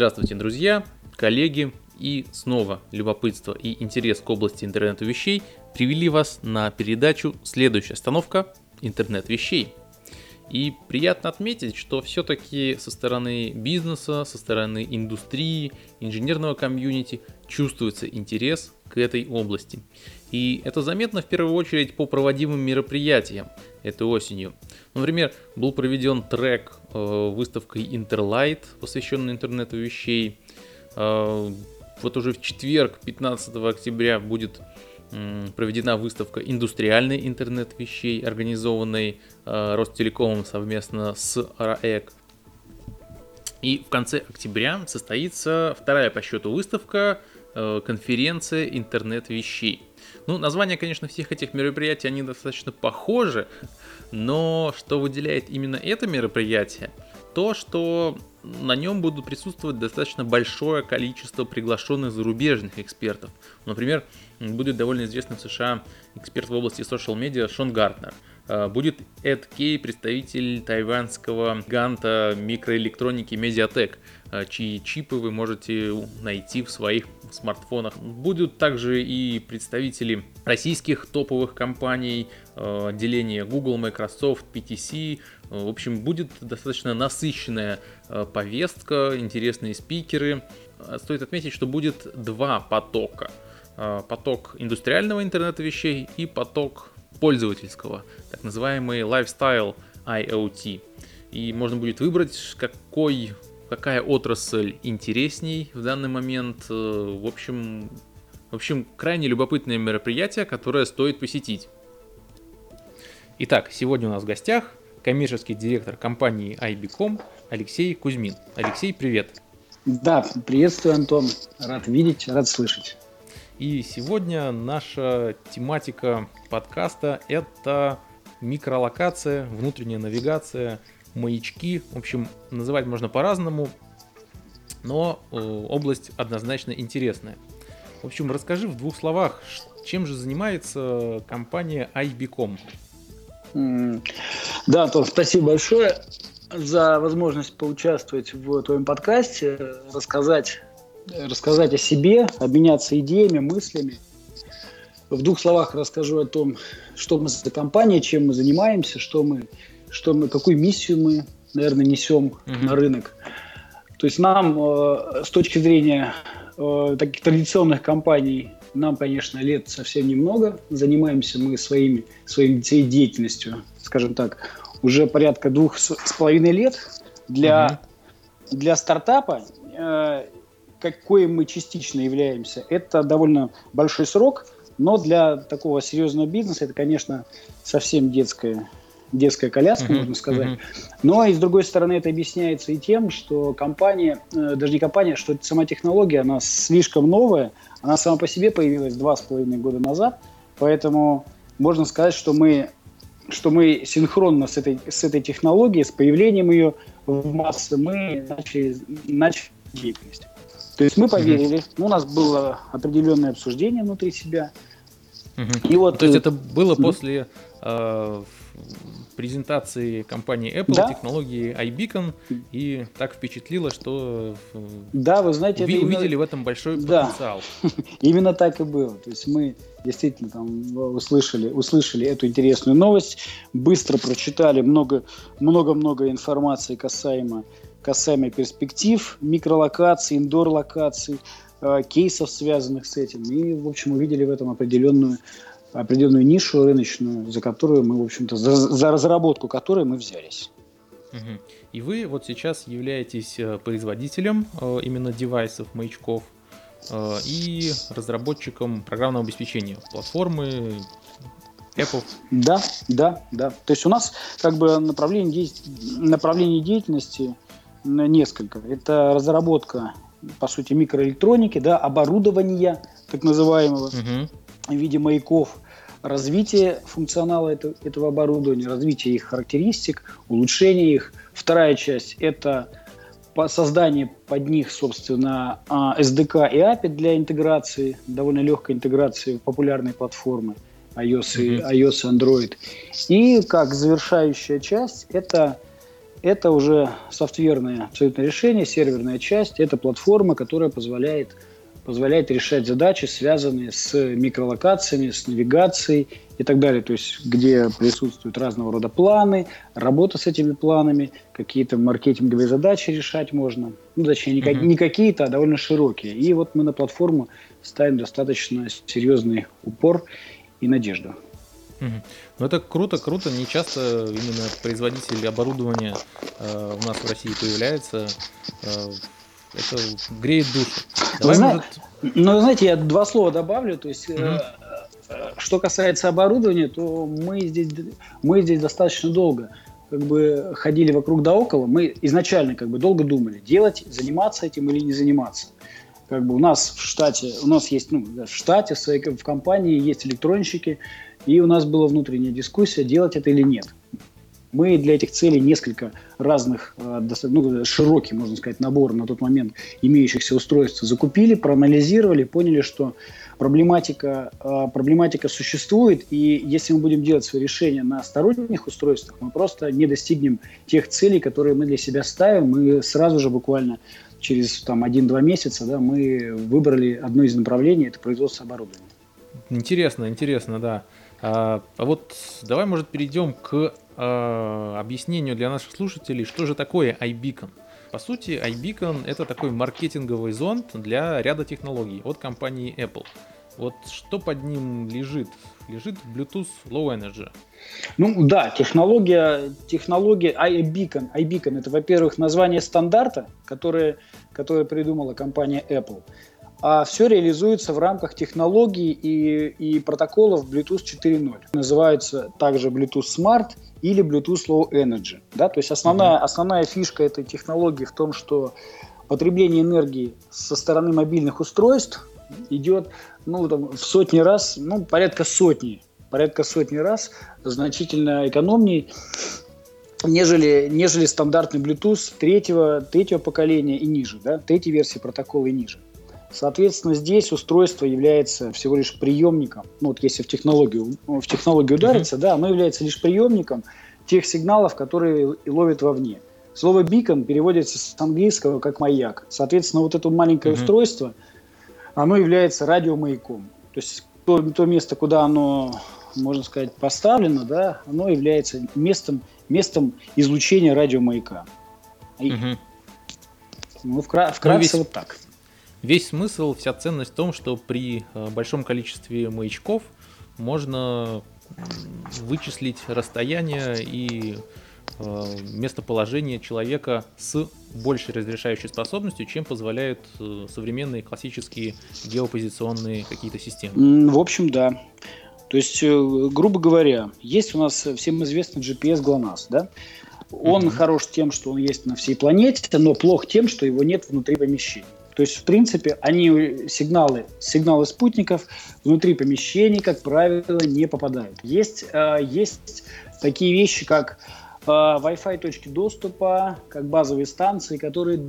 Здравствуйте, друзья, коллеги, и снова любопытство и интерес к области интернета вещей привели вас на передачу «Следующая остановка. Интернет вещей». И приятно отметить, что все-таки со стороны бизнеса, со стороны индустрии, инженерного комьюнити чувствуется интерес к этой области. И это заметно в первую очередь по проводимым мероприятиям этой осенью. Например, был проведен трек выставкой Interlight, посвященной интернету вещей. Э, вот уже в четверг, 15 октября, будет проведена выставка «Индустриальный интернет вещей», организованной э, Ростелекомом совместно с РАЭК. И в конце октября состоится вторая по счету выставка э, конференция «Интернет вещей». Ну, названия, конечно, всех этих мероприятий, они достаточно похожи, но что выделяет именно это мероприятие, то, что на нем будут присутствовать достаточно большое количество приглашенных зарубежных экспертов. Например, будет довольно известный в США эксперт в области social media Шон Гартнер. А, будет Эд Кей, представитель тайванского ганта микроэлектроники Mediatek, а, чьи чипы вы можете найти в своих смартфонах. Будут также и представители российских топовых компаний, а, отделения Google, Microsoft, PTC. В общем, будет достаточно насыщенная повестка, интересные спикеры. Стоит отметить, что будет два потока. Поток индустриального интернета вещей и поток пользовательского, так называемый Lifestyle IoT. И можно будет выбрать, какой, какая отрасль интересней в данный момент. Э, в общем, в общем, крайне любопытное мероприятие, которое стоит посетить. Итак, сегодня у нас в гостях коммерческий директор компании IBCom Алексей Кузьмин. Алексей, привет. Да, приветствую, Антон. Рад видеть, рад слышать. И сегодня наша тематика подкаста – это микролокация, внутренняя навигация, маячки. В общем, называть можно по-разному, но э, область однозначно интересная. В общем, расскажи в двух словах, чем же занимается компания IBCom? Да, Антон, спасибо большое за возможность поучаствовать в твоем подкасте, рассказать рассказать о себе, обменяться идеями, мыслями. В двух словах расскажу о том, что мы за компания, чем мы занимаемся, что мы, что мы, какую миссию мы, наверное, несем uh-huh. на рынок. То есть нам э, с точки зрения э, таких традиционных компаний, нам, конечно, лет совсем немного. Занимаемся мы своими, своей деятельностью, скажем так, уже порядка двух с, половиной лет. Для, uh-huh. для стартапа э, какой мы частично являемся, это довольно большой срок, но для такого серьезного бизнеса это, конечно, совсем детская, детская коляска, uh-huh, можно сказать. Uh-huh. Но и с другой стороны это объясняется и тем, что компания, э, даже не компания, что сама технология, она слишком новая, она сама по себе появилась два с половиной года назад, поэтому можно сказать, что мы что мы синхронно с этой, с этой технологией, с появлением ее в массы, мы начали, начали деятельность. То есть мы поверили, mm-hmm. у нас было определенное обсуждение внутри себя. Mm-hmm. И вот, То есть э, это было mm-hmm. после э, презентации компании Apple да. технологии iBeacon и так впечатлило, что э, да, вы знаете, уви- увидели в этом большой да. потенциал. Именно так и было. То есть мы действительно там услышали, услышали эту интересную новость, быстро прочитали много, много-много информации касаемо касаемо перспектив, микролокаций, индор-локаций, э, кейсов, связанных с этим. И, в общем, увидели в этом определенную, определенную нишу рыночную, за которую мы, в общем-то, за, за разработку которой мы взялись. И вы вот сейчас являетесь э, производителем э, именно девайсов, маячков и разработчиком программного обеспечения платформы, Apple. Да, да, да. То есть у нас как бы направление, направление деятельности несколько. Это разработка, по сути, микроэлектроники, да, оборудования, так называемого, угу. в виде маяков, развитие функционала этого, этого оборудования, развитие их характеристик, улучшение их. Вторая часть – это создание под них, собственно, SDK а, и API для интеграции, довольно легкой интеграции в популярные платформы iOS, и, iOS и Android. И как завершающая часть – это это уже софтверное абсолютно решение, серверная часть. Это платформа, которая позволяет, позволяет решать задачи, связанные с микролокациями, с навигацией и так далее. То есть, где присутствуют разного рода планы, работа с этими планами, какие-то маркетинговые задачи решать можно. Ну, точнее, не, mm-hmm. не какие-то, а довольно широкие. И вот мы на платформу ставим достаточно серьезный упор и надежду. Ну это круто, круто. Не часто именно производитель оборудования э, у нас в России появляется. Э, это греет душу. Давай, Зна... может... Ну, знаете, я два слова добавлю. То есть, угу. э, что касается оборудования, то мы здесь, мы здесь достаточно долго как бы ходили вокруг да около. Мы изначально как бы долго думали, делать, заниматься этим или не заниматься. Как бы у нас в штате, у нас есть, ну, в штате, в, своей, в компании есть электронщики, и у нас была внутренняя дискуссия, делать это или нет. Мы для этих целей несколько разных, э, ну, широкий, можно сказать, набор на тот момент имеющихся устройств закупили, проанализировали, поняли, что проблематика, э, проблематика существует, и если мы будем делать свои решения на сторонних устройствах, мы просто не достигнем тех целей, которые мы для себя ставим. Мы сразу же буквально через там, 1-2 месяца да, мы выбрали одно из направлений, это производство оборудования. Интересно, интересно, да. А, а вот давай, может, перейдем к а, объяснению для наших слушателей, что же такое iBeacon. По сути, iBeacon это такой маркетинговый зонд для ряда технологий от компании Apple. Вот что под ним лежит? Лежит Bluetooth Low Energy. Ну да, технология, технология iBeacon. iBeacon это, во-первых, название стандарта, которое, которое придумала компания Apple а все реализуется в рамках технологий и, и протоколов Bluetooth 4.0. Называется также Bluetooth Smart или Bluetooth Low Energy. Да? То есть основная, mm-hmm. основная фишка этой технологии в том, что потребление энергии со стороны мобильных устройств идет ну, там, в сотни раз, ну, порядка сотни, порядка сотни раз значительно экономнее, нежели, нежели стандартный Bluetooth третьего, третьего поколения и ниже, да, третьей версии протокола и ниже. Соответственно, здесь устройство является всего лишь приемником. Ну, вот если в технологию, в технологию удариться, mm-hmm. да, оно является лишь приемником тех сигналов, которые ловит вовне. Слово beacon переводится с английского как маяк. Соответственно, вот это маленькое mm-hmm. устройство, оно является радиомаяком. То есть то, то место, куда оно, можно сказать, поставлено, да, оно является местом, местом излучения радиомаяка. Mm-hmm. Ну, вкра- вкратце ну, весь... вот так. Весь смысл, вся ценность в том, что при э, большом количестве маячков можно вычислить расстояние и э, местоположение человека с большей разрешающей способностью, чем позволяют э, современные классические геопозиционные какие-то системы. В общем, да. То есть, грубо говоря, есть у нас всем известный GPS GLONASS, да? Он mm-hmm. хорош тем, что он есть на всей планете, но плох тем, что его нет внутри помещения. То есть, в принципе, они сигналы, сигналы спутников внутри помещений, как правило, не попадают. Есть, э, есть такие вещи, как э, Wi-Fi точки доступа, как базовые станции, которые,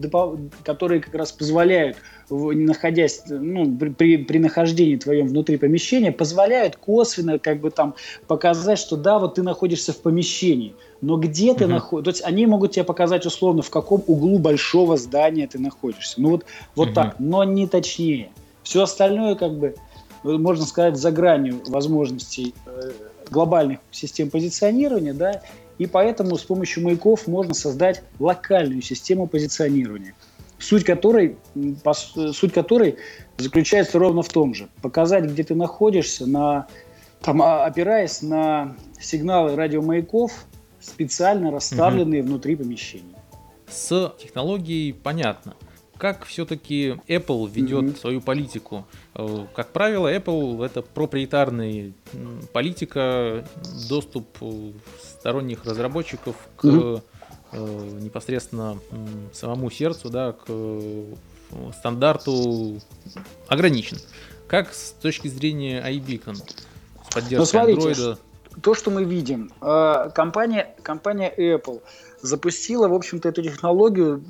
которые как раз позволяют, находясь, ну, при, при нахождении твоем внутри помещения, позволяют косвенно как бы там показать, что да, вот ты находишься в помещении – но где ты находишься, то есть они могут тебе показать условно, в каком углу большого здания ты находишься. Ну вот, вот угу. так, но не точнее. Все остальное как бы, можно сказать, за гранью возможностей э, глобальных систем позиционирования, да, и поэтому с помощью маяков можно создать локальную систему позиционирования, суть которой, суть которой заключается ровно в том же. Показать, где ты находишься, на, там, а, опираясь на сигналы радиомаяков, специально расставленные угу. внутри помещений. С технологией понятно. Как все-таки Apple ведет mm свою политику? Э, как правило, Apple это проприетарная политика, доступ э, сторонних разработчиков к mm непосредственно самому сердцу, да, к стандарту ограничен. Как с точки зрения iBeacon, с поддержкой ну, Android? то, что мы видим, компания, компания Apple запустила, в общем-то, эту технологию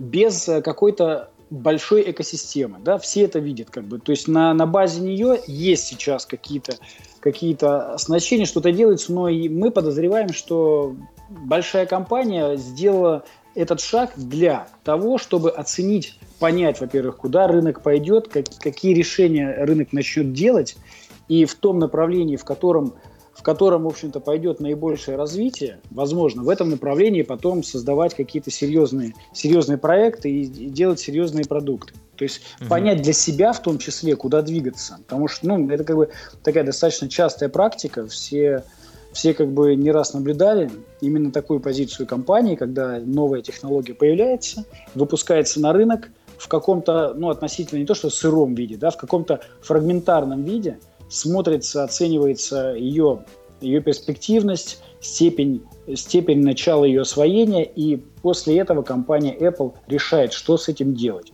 без какой-то большой экосистемы, да, все это видят, как бы, то есть на, на базе нее есть сейчас какие-то какие-то оснащения, что-то делается, но и мы подозреваем, что большая компания сделала этот шаг для того, чтобы оценить, понять, во-первых, куда рынок пойдет, как, какие решения рынок начнет делать, и в том направлении, в котором в котором, в общем-то, пойдет наибольшее развитие, возможно, в этом направлении потом создавать какие-то серьезные, серьезные проекты и, и делать серьезные продукты. То есть угу. понять для себя в том числе, куда двигаться. Потому что, ну, это как бы такая достаточно частая практика. Все, все как бы не раз наблюдали именно такую позицию компании, когда новая технология появляется, выпускается на рынок в каком-то, ну, относительно не то что сыром виде, да, в каком-то фрагментарном виде – смотрится, оценивается ее, ее перспективность, степень, степень начала ее освоения, и после этого компания Apple решает, что с этим делать.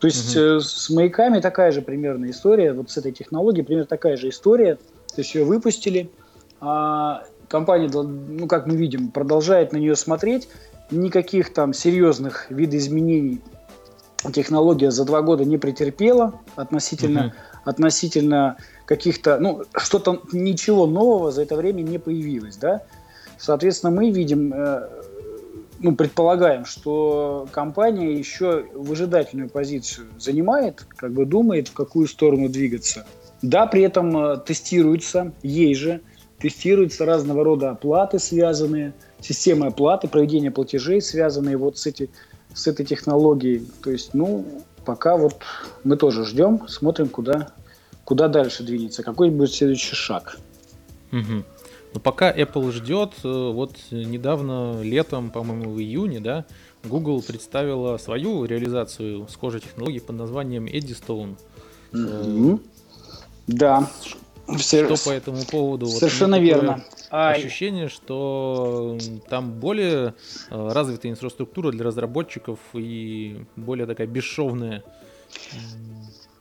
То есть угу. с маяками такая же примерная история, вот с этой технологией примерно такая же история. То есть ее выпустили, а компания, ну как мы видим, продолжает на нее смотреть, никаких там серьезных видоизменений технология за два года не претерпела относительно, угу. относительно каких-то, ну, что-то, ничего нового за это время не появилось, да. Соответственно, мы видим, э, ну, предполагаем, что компания еще выжидательную позицию занимает, как бы думает, в какую сторону двигаться. Да, при этом э, тестируются ей же, тестируются разного рода оплаты, связанные, системы оплаты, проведения платежей, связанные вот с, эти, с этой технологией. То есть, ну, пока вот мы тоже ждем, смотрим, куда куда дальше двинется, какой будет следующий шаг. Угу. Но пока Apple ждет, э, вот недавно, летом, по-моему, в июне, да, Google представила свою реализацию схожей технологии под названием Eddystone. Mm-hmm. Да. Что по этому поводу? Совершенно вот, верно. Ощущение, что там более э, развитая инфраструктура для разработчиков и более такая бесшовная.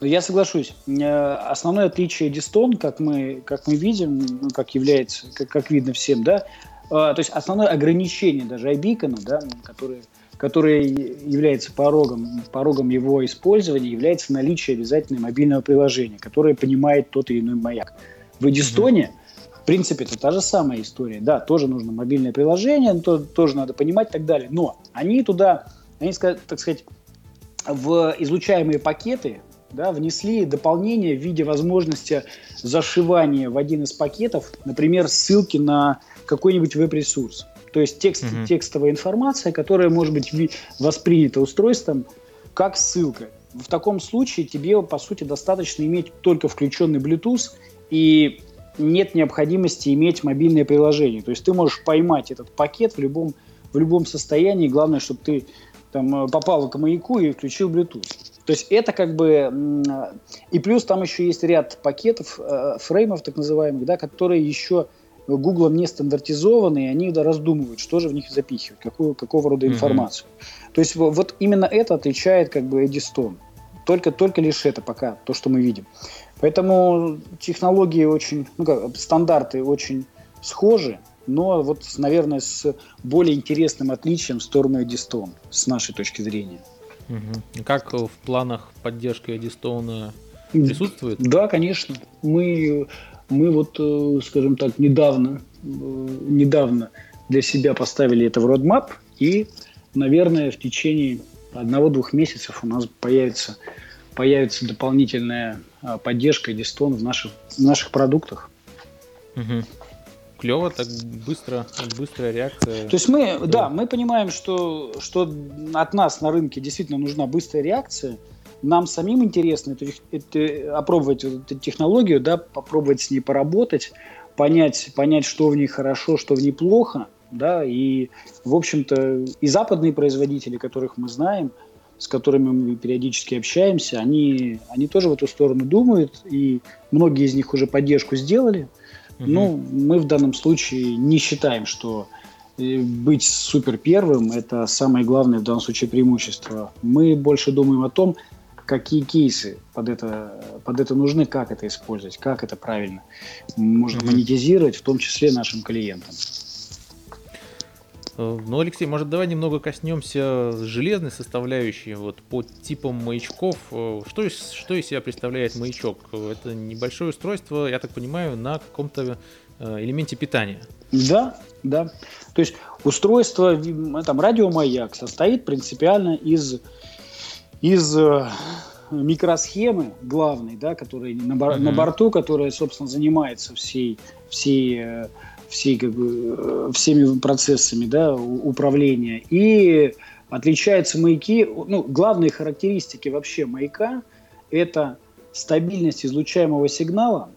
Я соглашусь. Э, основное отличие Дистон, как мы, как мы видим, ну, как является, как, как видно всем, да, э, то есть основное ограничение даже iBeacon, да, который, который является порогом, порогом его использования, является наличие обязательно мобильного приложения, которое понимает тот или иной маяк. В Эдистоне, mm-hmm. в принципе, это та же самая история. Да, тоже нужно мобильное приложение, то, тоже надо понимать и так далее. Но они туда, они, так сказать, в излучаемые пакеты да, внесли дополнение в виде возможности зашивания в один из пакетов, например, ссылки на какой-нибудь веб-ресурс. То есть текст, угу. текстовая информация, которая может быть воспринята устройством как ссылка. В таком случае тебе, по сути, достаточно иметь только включенный Bluetooth и нет необходимости иметь мобильное приложение. То есть ты можешь поймать этот пакет в любом, в любом состоянии. Главное, чтобы ты там, попал к маяку и включил Bluetooth. То есть это как бы... И плюс там еще есть ряд пакетов, э, фреймов так называемых, да, которые еще Google не стандартизованы, и они да, раздумывают, что же в них запихивать, какую, какого рода информацию. Mm-hmm. То есть вот именно это отличает как бы Eddystone. Только, только лишь это пока, то, что мы видим. Поэтому технологии очень, ну как, стандарты очень схожи, но вот, наверное, с более интересным отличием в сторону Eddystone, с нашей точки зрения. Угу. Как в планах поддержки Эдистоуна присутствует? Да, конечно. Мы, мы вот, э, скажем так, недавно, э, недавно для себя поставили это в roadmap, и, наверное, в течение одного-двух месяцев у нас появится, появится дополнительная а, поддержка Эдистон в наших, в наших продуктах. Угу клево, так быстро, быстрая реакция. То есть мы, да, мы понимаем, что, что от нас на рынке действительно нужна быстрая реакция. Нам самим интересно это, это, опробовать эту технологию, да, попробовать с ней поработать, понять, понять, что в ней хорошо, что в ней плохо, да, и, в общем-то, и западные производители, которых мы знаем, с которыми мы периодически общаемся, они, они тоже в эту сторону думают, и многие из них уже поддержку сделали – Угу. Ну, мы в данном случае не считаем, что э, быть супер первым – это самое главное в данном случае преимущество. Мы больше думаем о том, какие кейсы под это, под это нужны, как это использовать, как это правильно можно монетизировать, в том числе нашим клиентам. Ну, Алексей, может, давай немного коснемся железной составляющей, вот по типам маячков. Что, что из себя представляет маячок? Это небольшое устройство, я так понимаю, на каком-то элементе питания. Да, да. То есть устройство, там, радиомаяк состоит принципиально из, из микросхемы главной, да, которая на, бор, uh-huh. на борту, которая, собственно, занимается всей, всей, э, всей как бы, э, всеми процессами да, управления. И отличаются маяки, ну, главные характеристики вообще маяка – это стабильность излучаемого сигнала,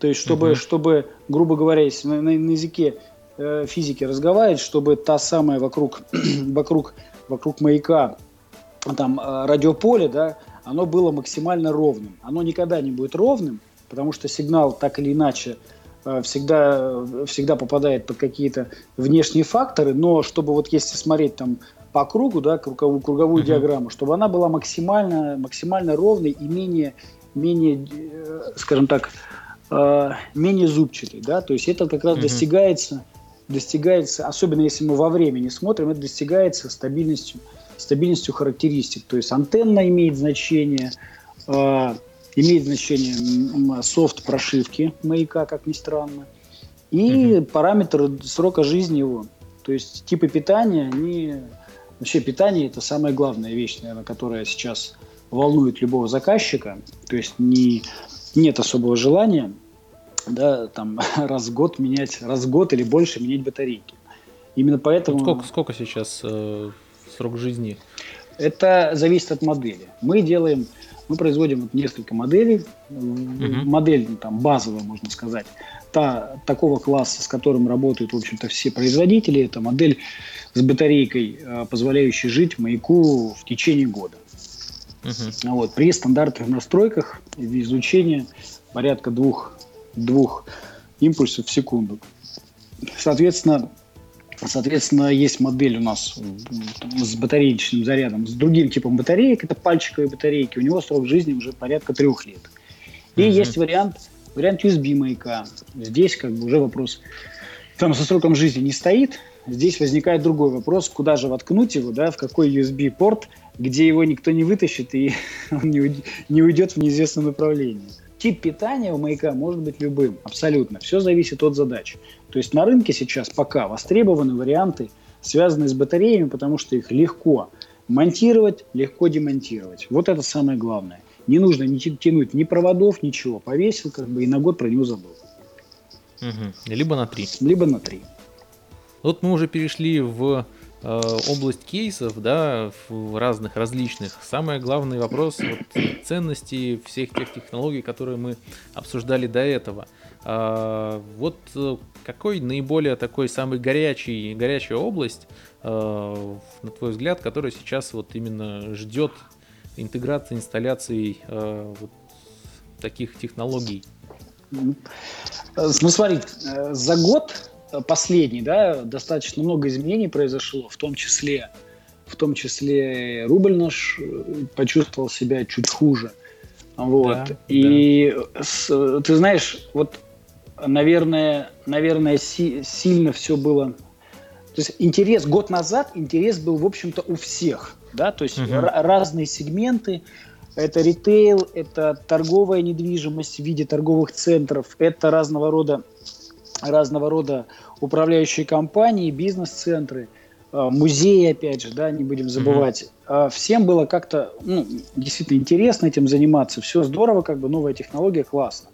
то есть чтобы, uh-huh. чтобы грубо говоря, если на, на, на языке э, физики разговаривать, чтобы та самая вокруг, вокруг, вокруг маяка там э, радиополе, да, оно было максимально ровным. Оно никогда не будет ровным, потому что сигнал так или иначе всегда, всегда попадает под какие-то внешние факторы, но чтобы вот если смотреть там по кругу, да, круговую, круговую uh-huh. диаграмму, чтобы она была максимально, максимально ровной и менее, менее э, скажем так, э, менее зубчатой, да, то есть это как раз uh-huh. достигается, достигается, особенно если мы во времени смотрим, это достигается стабильностью стабильностью характеристик. То есть антенна имеет значение, э, имеет значение софт прошивки маяка, как ни странно, и угу. параметр срока жизни его. То есть типы питания, они... Вообще питание – это самая главная вещь, наверное, которая сейчас волнует любого заказчика. То есть не, нет особого желания да, там, раз в год менять, раз в год или больше менять батарейки. Именно поэтому... Сколько, сколько сейчас э, срок жизни? Это зависит от модели. Мы делаем, мы производим вот несколько моделей. Угу. Модель ну, там базовая, можно сказать, та, такого класса, с которым работают, в общем-то, все производители. Это модель с батарейкой, э, позволяющей жить маяку в течение года. Угу. Вот, при стандартных настройках излучения порядка двух, двух импульсов в секунду. Соответственно, Соответственно, есть модель у нас с батареечным зарядом, с другим типом батареек, это пальчиковые батарейки, у него срок жизни уже порядка трех лет. И uh-huh. есть вариант, вариант USB маяка. Здесь как бы уже вопрос, там со сроком жизни не стоит, здесь возникает другой вопрос, куда же воткнуть его, да, в какой USB-порт, где его никто не вытащит и он не уйдет в неизвестном направлении. Тип питания у маяка может быть любым, абсолютно. Все зависит от задач. То есть на рынке сейчас пока востребованы варианты, связанные с батареями, потому что их легко монтировать, легко демонтировать. Вот это самое главное. Не нужно не тянуть ни проводов, ничего. Повесил как бы и на год про него забыл. Угу. Либо на три. Либо на три. Вот мы уже перешли в область кейсов, да, в разных, различных. Самый главный вопрос вот, ценности всех тех технологий, которые мы обсуждали до этого. А, вот э, какой наиболее такой самый горячий, горячая область, а, на твой взгляд, которая сейчас вот именно ждет интеграции, инсталляции а, вот таких технологий? Ну смотри, за год последний, да, достаточно много изменений произошло, в том числе, в том числе рубль наш э, почувствовал себя чуть хуже. Вот. Да, и да. С, ты знаешь, вот, наверное, наверное, си, сильно все было. То есть интерес год назад интерес был, в общем-то, у всех, да, то есть угу. разные сегменты. Это ритейл, это торговая недвижимость в виде торговых центров, это разного рода разного рода управляющие компании, бизнес-центры, а, музеи, опять же, да, не будем забывать. Mm-hmm. Всем было как-то ну, действительно интересно этим заниматься. Все здорово, как бы новая технология, классно.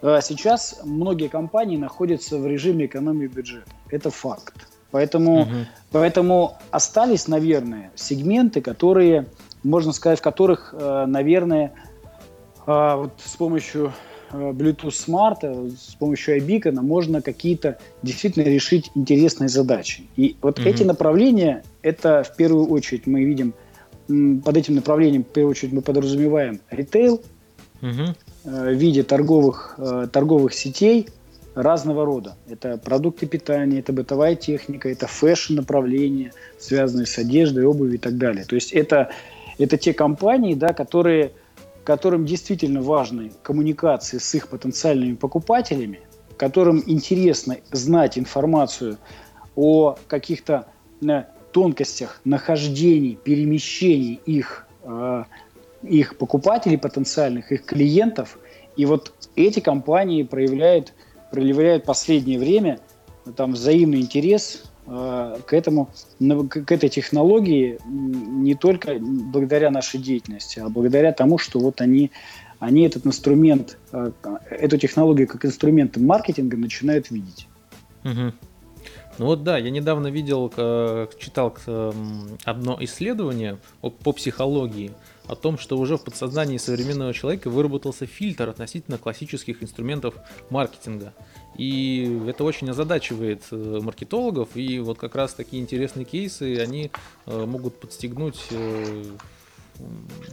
А сейчас многие компании находятся в режиме экономии бюджета. Это факт. Поэтому, угу. поэтому остались, наверное, сегменты, которые, можно сказать, в которых, наверное, вот с помощью Э, Bluetooth Smart, э, с помощью iBeacon можно какие-то действительно решить интересные задачи. И вот mm-hmm. эти направления, это в первую очередь мы видим, под этим направлением в первую очередь мы подразумеваем ритейл mm-hmm. в виде торговых, торговых сетей разного рода. Это продукты питания, это бытовая техника, это fashion направления, связанные с одеждой, обувью и так далее. То есть это, это те компании, да, которые которым действительно важны коммуникации с их потенциальными покупателями, которым интересно знать информацию о каких-то э, тонкостях нахождений, перемещений их, э, их покупателей потенциальных, их клиентов. И вот эти компании проявляют, проявляют последнее время там взаимный интерес к этому, к этой технологии не только благодаря нашей деятельности, а благодаря тому, что вот они, они этот инструмент, э, эту технологию как инструмент маркетинга начинают видеть. Угу. Ну вот да, я недавно видел, читал одно исследование по психологии о том, что уже в подсознании современного человека выработался фильтр относительно классических инструментов маркетинга. И это очень озадачивает э, маркетологов, и вот как раз такие интересные кейсы, они э, могут подстегнуть э,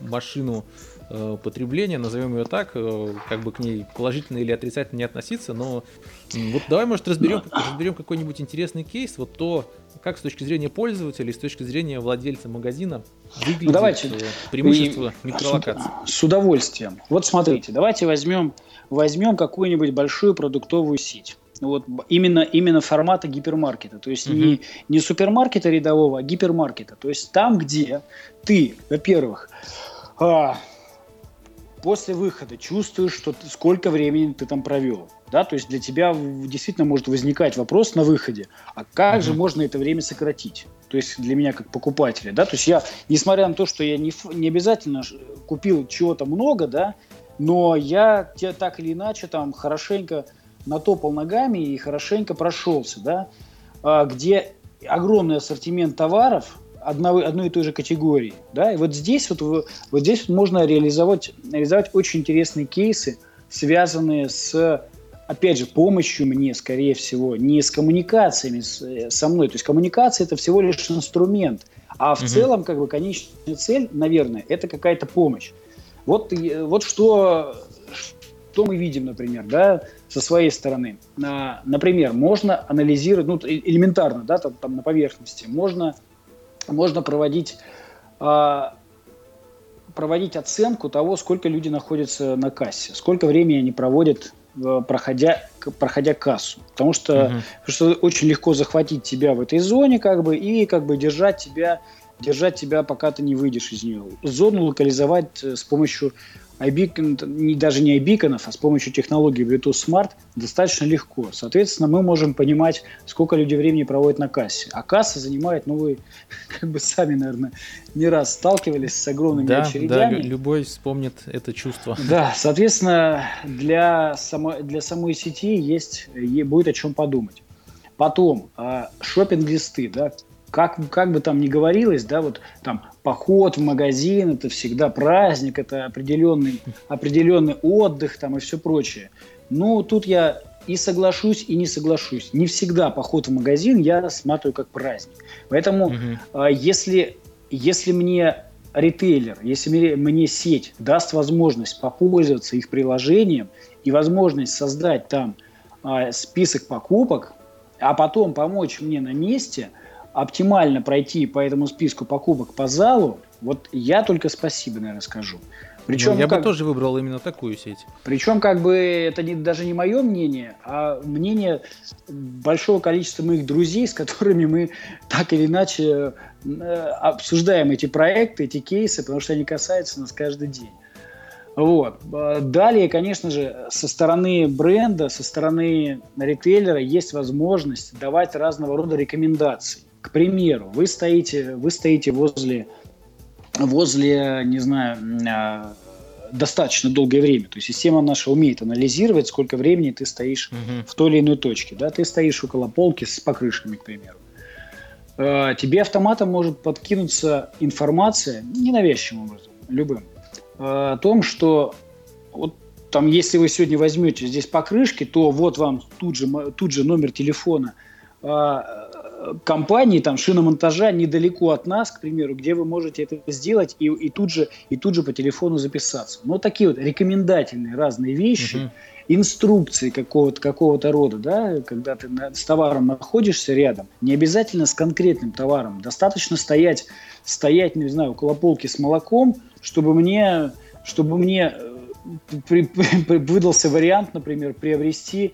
машину потребления, назовем ее так, как бы к ней положительно или отрицательно не относиться, но вот давай, может, разберем, разберем какой-нибудь интересный кейс, вот то, как с точки зрения пользователя и с точки зрения владельца магазина выглядит ну, давайте. Э, преимущество и, микролокации. С, с удовольствием. Вот смотрите, давайте возьмем, возьмем какую-нибудь большую продуктовую сеть вот именно, именно формата гипермаркета. То есть угу. не, не супермаркета рядового, а гипермаркета. То есть там, где ты, во-первых, а, после выхода чувствуешь, что ты, сколько времени ты там провел. Да, то есть для тебя действительно может возникать вопрос на выходе, а как угу. же можно это время сократить? То есть для меня как покупателя, да, то есть я, несмотря на то, что я не, не обязательно купил чего-то много, да, но я те, так или иначе там хорошенько натопал ногами и хорошенько прошелся, да, а, где огромный ассортимент товаров одной, одной и той же категории, да, и вот здесь вот, вот здесь вот можно реализовать, реализовать очень интересные кейсы, связанные с опять же, помощью мне, скорее всего, не с коммуникациями с, со мной. То есть коммуникация это всего лишь инструмент. А в угу. целом, как бы, конечная цель, наверное, это какая-то помощь. Вот, вот что, что мы видим, например, да, со своей стороны. На, например, можно анализировать, ну, элементарно, да, там, там на поверхности, можно, можно проводить, а, проводить оценку того, сколько люди находятся на кассе, сколько времени они проводят э, проходя, проходя кассу. Потому что, uh-huh. потому что очень легко захватить тебя в этой зоне, как бы, и как бы держать тебя, держать тебя, пока ты не выйдешь из нее. Зону локализовать э, с помощью iBeacon, не, даже не iBeacon, а с помощью технологии Bluetooth Smart достаточно легко. Соответственно, мы можем понимать, сколько люди времени проводят на кассе. А касса занимает, ну вы как бы сами, наверное, не раз сталкивались с огромными да, очередями. Да, любой вспомнит это чувство. Да, соответственно, для, само, для самой сети есть, будет о чем подумать. Потом, а, шопинг-листы, да, как, как бы там ни говорилось, да, вот там поход в магазин, это всегда праздник, это определенный, определенный отдых там и все прочее. Ну, тут я и соглашусь, и не соглашусь. Не всегда поход в магазин я рассматриваю как праздник. Поэтому, угу. если, если мне ритейлер, если мне, мне сеть даст возможность попользоваться их приложением и возможность создать там а, список покупок, а потом помочь мне на месте – оптимально пройти по этому списку покупок по залу, вот я только спасибо, наверное, скажу. Причем, ну, я как, бы тоже выбрал именно такую сеть. Причем, как бы, это не, даже не мое мнение, а мнение большого количества моих друзей, с которыми мы так или иначе э, обсуждаем эти проекты, эти кейсы, потому что они касаются нас каждый день. Вот. Далее, конечно же, со стороны бренда, со стороны ритейлера есть возможность давать разного рода рекомендации. К примеру, вы стоите, вы стоите возле, возле, не знаю, а, достаточно долгое время. То есть система наша умеет анализировать, сколько времени ты стоишь угу. в той или иной точке. Да? Ты стоишь около полки с покрышками, к примеру. А, тебе автоматом может подкинуться информация, ненавязчивым образом, любым, а, о том, что вот там, если вы сегодня возьмете здесь покрышки, то вот вам тут же, тут же номер телефона компании, там, шиномонтажа недалеко от нас, к примеру, где вы можете это сделать и, и, тут, же, и тут же по телефону записаться. Но такие вот рекомендательные разные вещи, uh инструкции какого-то какого рода, да, когда ты на, с товаром находишься рядом, не обязательно с конкретным товаром, достаточно стоять, стоять, не знаю, около полки с молоком, чтобы мне, чтобы мне э, при, при, выдался вариант, например, приобрести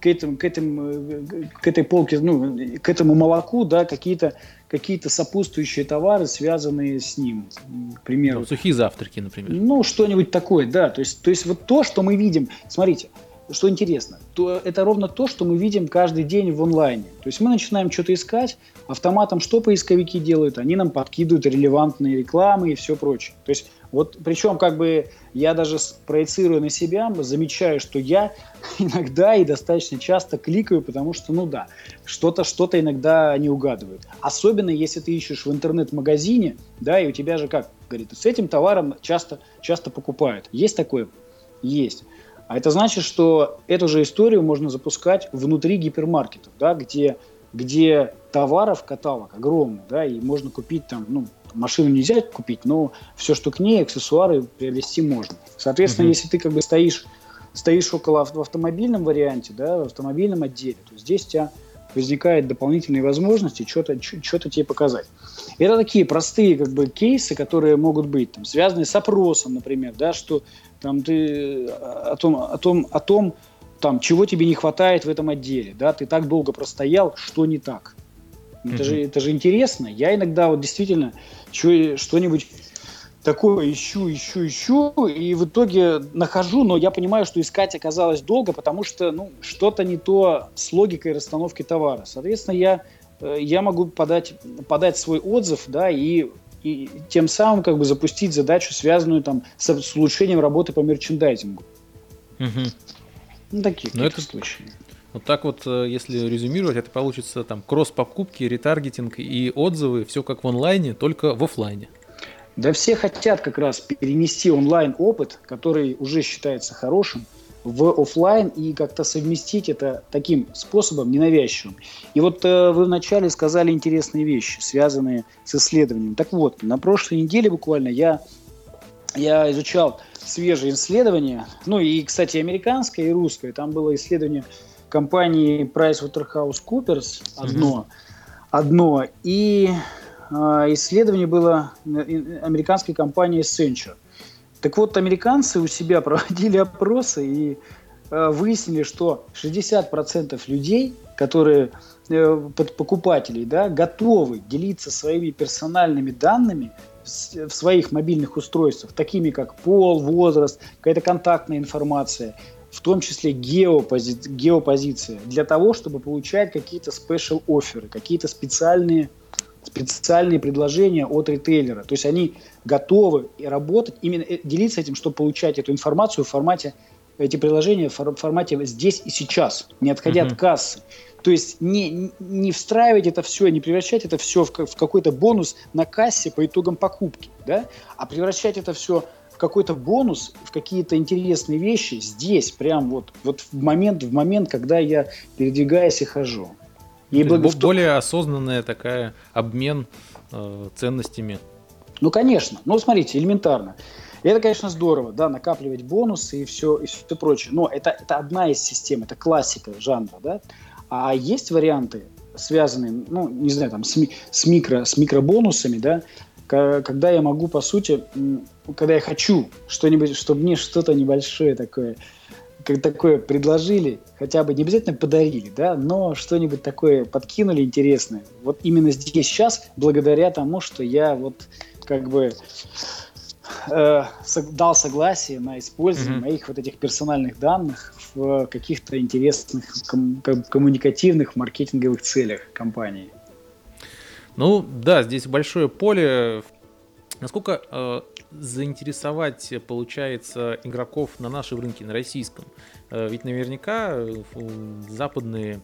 к этому, к этому, к этой полке, ну, к этому молоку, да, какие-то какие-то сопутствующие товары, связанные с ним, к примеру. Ну, сухие завтраки, например. Ну, что-нибудь такое, да. То есть, то есть вот то, что мы видим, смотрите, что интересно, то это ровно то, что мы видим каждый день в онлайне. То есть мы начинаем что-то искать, автоматом что поисковики делают? Они нам подкидывают релевантные рекламы и все прочее. То есть вот причем как бы я даже проецирую на себя, замечаю, что я иногда и достаточно часто кликаю, потому что, ну да, что-то что-то иногда не угадывают. Особенно если ты ищешь в интернет-магазине, да, и у тебя же как, говорит, с этим товаром часто, часто покупают. Есть такое? Есть. А это значит, что эту же историю можно запускать внутри гипермаркетов, да, где, где товаров каталог огромный, да, и можно купить там, ну, машину нельзя купить, но все, что к ней, аксессуары приобрести можно. Соответственно, mm-hmm. если ты как бы стоишь, стоишь около в автомобильном варианте, да, в автомобильном отделе, то здесь у тебя возникают дополнительные возможности что-то что-то тебе показать. Это такие простые как бы кейсы, которые могут быть там, связаны с опросом, например, да, что там ты о том, о том, о том, там, чего тебе не хватает в этом отделе, да, ты так долго простоял, что не так. Это, mm-hmm. же, это же интересно. Я иногда вот действительно что-нибудь такое ищу, ищу, ищу, и в итоге нахожу, но я понимаю, что искать оказалось долго, потому что ну, что-то не то с логикой расстановки товара. Соответственно, я, э, я могу подать, подать свой отзыв, да, и, и тем самым как бы запустить задачу, связанную там с, с улучшением работы по мерчендайзингу. Угу. Ну, такие но это, случаи. Вот так вот, э, если резюмировать, это получится там кросс-покупки, ретаргетинг и отзывы, все как в онлайне, только в офлайне. Да все хотят как раз перенести онлайн-опыт, который уже считается хорошим, в офлайн и как-то совместить это таким способом ненавязчивым. И вот э, вы вначале сказали интересные вещи, связанные с исследованием. Так вот, на прошлой неделе буквально я, я изучал свежие исследования, ну и, кстати, американское и русское. Там было исследование компании PricewaterhouseCoopers одно, mm-hmm. одно и э, исследование было американской компании Accenture. Так вот, американцы у себя проводили опросы и э, выяснили, что 60% людей, которые э, покупателей, да, готовы делиться своими персональными данными в своих мобильных устройствах, такими как пол, возраст, какая-то контактная информация, в том числе геопози... геопозиция, для того, чтобы получать какие-то спешл оферы, какие-то специальные, специальные предложения от ритейлера. То есть они готовы работать, именно э, делиться этим, чтобы получать эту информацию в формате, эти приложения в формате здесь и сейчас, не отходя uh-huh. от кассы. То есть не, не встраивать это все, не превращать это все в, в какой-то бонус на кассе по итогам покупки, да? а превращать это все какой-то бонус, в какие-то интересные вещи здесь, прям вот, вот в момент, в момент, когда я передвигаюсь и хожу. И благо... Более осознанная такая обмен э, ценностями. Ну, конечно. Ну, смотрите, элементарно. И это, конечно, здорово, да, накапливать бонусы и все, и все прочее. Но это, это одна из систем, это классика жанра, да. А есть варианты, связанные, ну, не знаю, там, с, ми, с, микро, с микробонусами, да, когда я могу, по сути, когда я хочу что-нибудь, чтобы мне что-то небольшое такое, как такое предложили, хотя бы не обязательно подарили, да, но что-нибудь такое подкинули интересное. Вот именно здесь сейчас, благодаря тому, что я вот как бы э, дал согласие на использование mm-hmm. моих вот этих персональных данных в каких-то интересных ком- коммуникативных маркетинговых целях компании. Ну да, здесь большое поле. Насколько э, заинтересовать, получается, игроков на нашем рынке, на российском? Э, ведь наверняка э, западные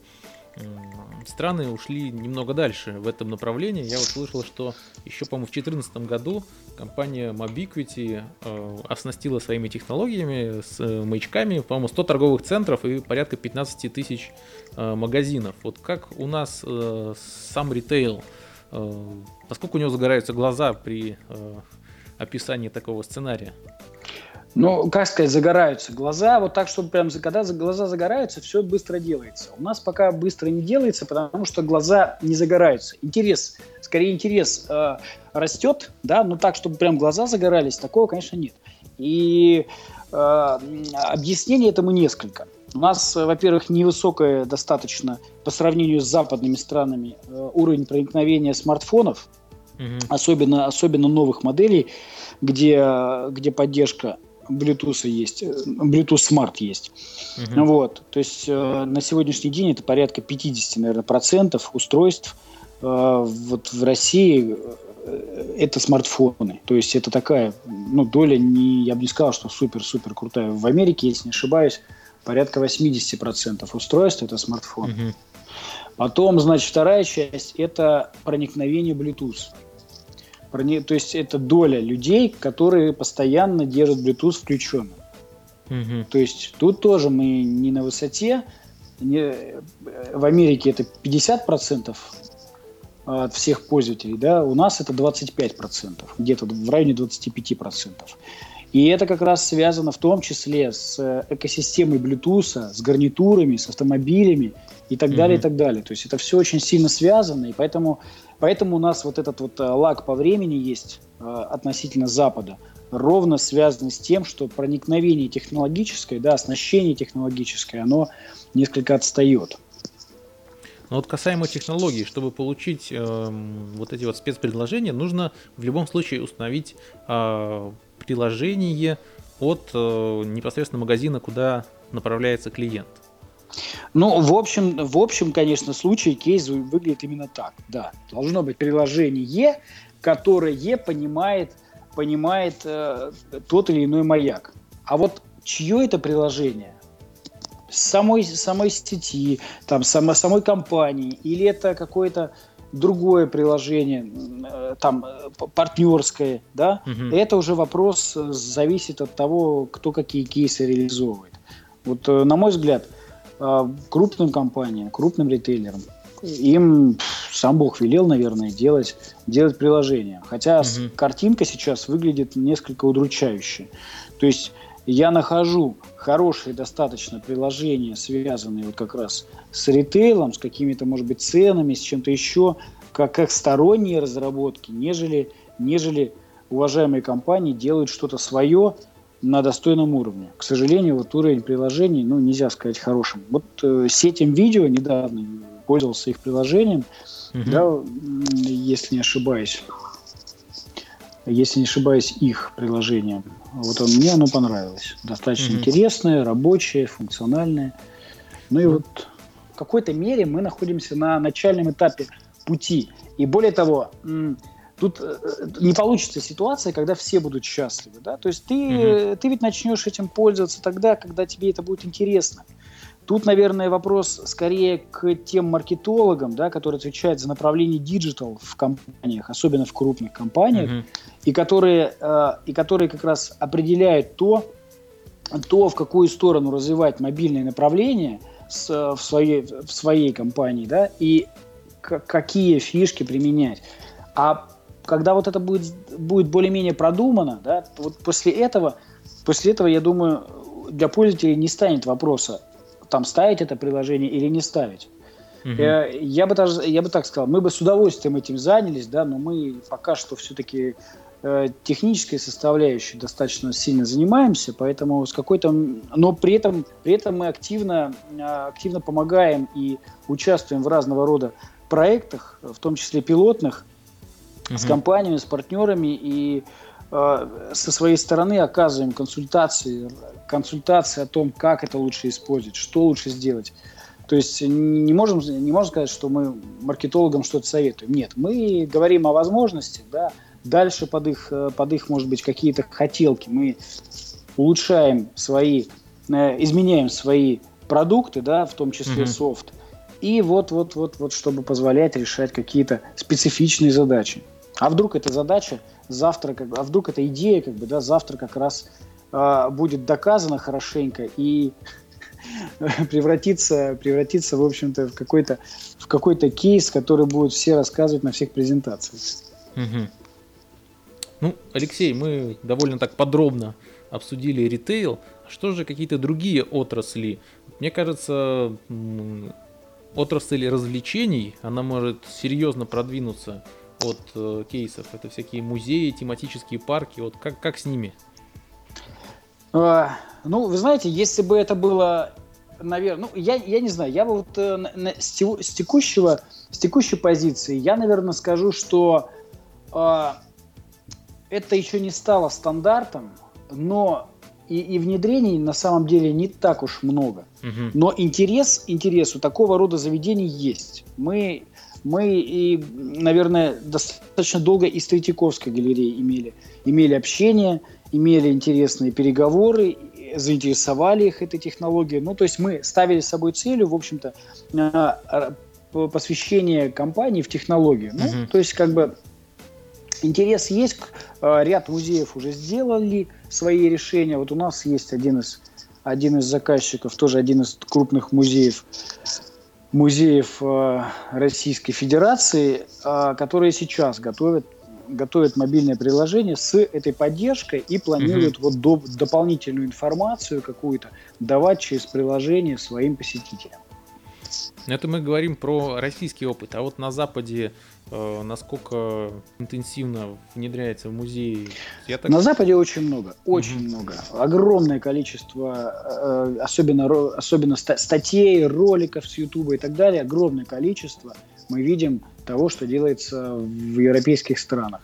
страны ушли немного дальше в этом направлении. Я вот слышал, что еще, по-моему, в 2014 году компания Mobiquity э, оснастила своими технологиями с э, маячками, по-моему, 100 торговых центров и порядка 15 тысяч э, магазинов. Вот как у нас э, сам ритейл насколько у него загораются глаза при э, описании такого сценария? Ну, как сказать, загораются глаза, вот так, чтобы прям, когда глаза загораются, все быстро делается. У нас пока быстро не делается, потому что глаза не загораются. Интерес, скорее интерес э, растет, да, но так, чтобы прям глаза загорались, такого, конечно, нет. И э, объяснений этому несколько. У нас, во-первых, невысокая достаточно по сравнению с западными странами э, уровень проникновения смартфонов, угу. особенно, особенно новых моделей, где, где поддержка Bluetooth есть, э, Bluetooth Smart есть. Угу. Вот, то есть э, на сегодняшний день это порядка 50, наверное, процентов устройств э, вот в России э, это смартфоны. То есть это такая, ну, доля, не, я бы не сказал, что супер-супер крутая. В Америке, если не ошибаюсь, порядка 80% устройств это смартфон. Угу. Потом, значит, вторая часть это проникновение Bluetooth. То есть это доля людей, которые постоянно держат Bluetooth включенным. Угу. То есть тут тоже мы не на высоте. Не, в Америке это 50% от всех пользователей, да, у нас это 25%, где-то в районе 25%. И это как раз связано в том числе с экосистемой Bluetooth, с гарнитурами, с автомобилями и так mm-hmm. далее, и так далее. То есть это все очень сильно связано, и поэтому, поэтому у нас вот этот вот э, лаг по времени есть э, относительно Запада, ровно связан с тем, что проникновение технологическое, да, оснащение технологическое, оно несколько отстает. Но вот касаемо технологий, чтобы получить э, вот эти вот спецпредложения, нужно в любом случае установить э, приложение от э, непосредственно магазина, куда направляется клиент. Ну, в общем, в общем, конечно, случай, кейс выглядит именно так. Да, должно быть приложение, которое понимает, понимает э, тот или иной маяк. А вот чье это приложение? Самой, самой сети, там, само, самой компании, или это какое-то другое приложение, э, там, э, партнерское, да, угу. это уже вопрос э, зависит от того, кто какие кейсы реализовывает. Вот, на мой взгляд, крупным компаниям, крупным ритейлерам, им сам Бог велел, наверное, делать, делать приложение. Хотя угу. картинка сейчас выглядит несколько удручающе. То есть я нахожу хорошие достаточно приложения, связанные вот как раз с ритейлом, с какими-то, может быть, ценами, с чем-то еще, как, как сторонние разработки, нежели, нежели уважаемые компании делают что-то свое, на достойном уровне. К сожалению, вот уровень приложений, ну, нельзя сказать хорошим. Вот э, с этим видео недавно пользовался их приложением, угу. да, если не ошибаюсь. Если не ошибаюсь, их приложением. Вот он, мне оно понравилось. Достаточно угу. интересное, рабочее, функциональное. Ну и вот в какой-то мере мы находимся на начальном этапе пути. И более того, Тут э, не получится ситуация, когда все будут счастливы, да. То есть ты, мм ты ведь начнешь этим пользоваться тогда, когда тебе это будет интересно. Тут, наверное, вопрос скорее к тем маркетологам, да, которые отвечают за направление digital в компаниях, особенно в крупных компаниях, мм и которые э, и которые как раз определяют то, то, в какую сторону развивать мобильное направление с, в своей в своей компании, да, и какие фишки применять. А когда вот это будет, будет более-менее продумано, да, вот после этого, после этого, я думаю, для пользователей не станет вопроса, там ставить это приложение или не ставить. Угу. Я, бы даже, я бы так сказал, мы бы с удовольствием этим занялись, да, но мы пока что все-таки э, технической составляющей достаточно сильно занимаемся, поэтому с какой-то, но при этом, при этом мы активно, активно помогаем и участвуем в разного рода проектах, в том числе пилотных, угу. с компаниями, с партнерами и э, со своей стороны оказываем консультации, консультации о том, как это лучше использовать, что лучше сделать. То есть не можем, не можем сказать, что мы маркетологам что-то советуем. Нет, мы говорим о возможностях, да, дальше под их, под их, может быть, какие-то хотелки мы улучшаем свои, э, изменяем свои продукты, да, в том числе mm-hmm. софт, и вот, вот, вот, вот, чтобы позволять решать какие-то специфичные задачи. А вдруг эта задача завтра, как бы, а вдруг эта идея, как бы, да, завтра как раз э, будет доказана хорошенько и превратиться, превратиться, в общем-то, в какой-то в какой-то кейс, который будут все рассказывать на всех презентациях. Угу. Ну, Алексей, мы довольно так подробно обсудили ритейл. Что же какие-то другие отрасли? Мне кажется, отрасль развлечений, она может серьезно продвинуться от э, кейсов. Это всякие музеи, тематические парки. Вот как, как с ними? А, ну, вы знаете, если бы это было, наверное, ну, я, я не знаю, я бы вот э, на, с, с, текущего, с текущей позиции, я, наверное, скажу, что э, это еще не стало стандартом, но и, и внедрений на самом деле не так уж много. Угу. Но интерес, интерес у такого рода заведений есть. Мы, мы и, наверное, достаточно долго и с Третьяковской галереей имели, имели общение, имели интересные переговоры, заинтересовали их этой технологией. Ну, то есть мы ставили с собой целью, в общем-то, а, посвящение компании в технологию. Ну, угу. то есть как бы интерес есть, а, ряд музеев уже сделали свои решения. Вот у нас есть один из, один из заказчиков, тоже один из крупных музеев, музеев а, Российской Федерации, которые сейчас готовят готовят мобильное приложение с этой поддержкой и планируют угу. вот до, дополнительную информацию какую-то давать через приложение своим посетителям. Это мы говорим про российский опыт, а вот на Западе э, насколько интенсивно внедряется в музей? Я так... На Западе очень много, очень mm много. Огромное количество, э, особенно, особенно статей, роликов с Ютуба и так далее, огромное количество мы видим того, что делается в европейских странах.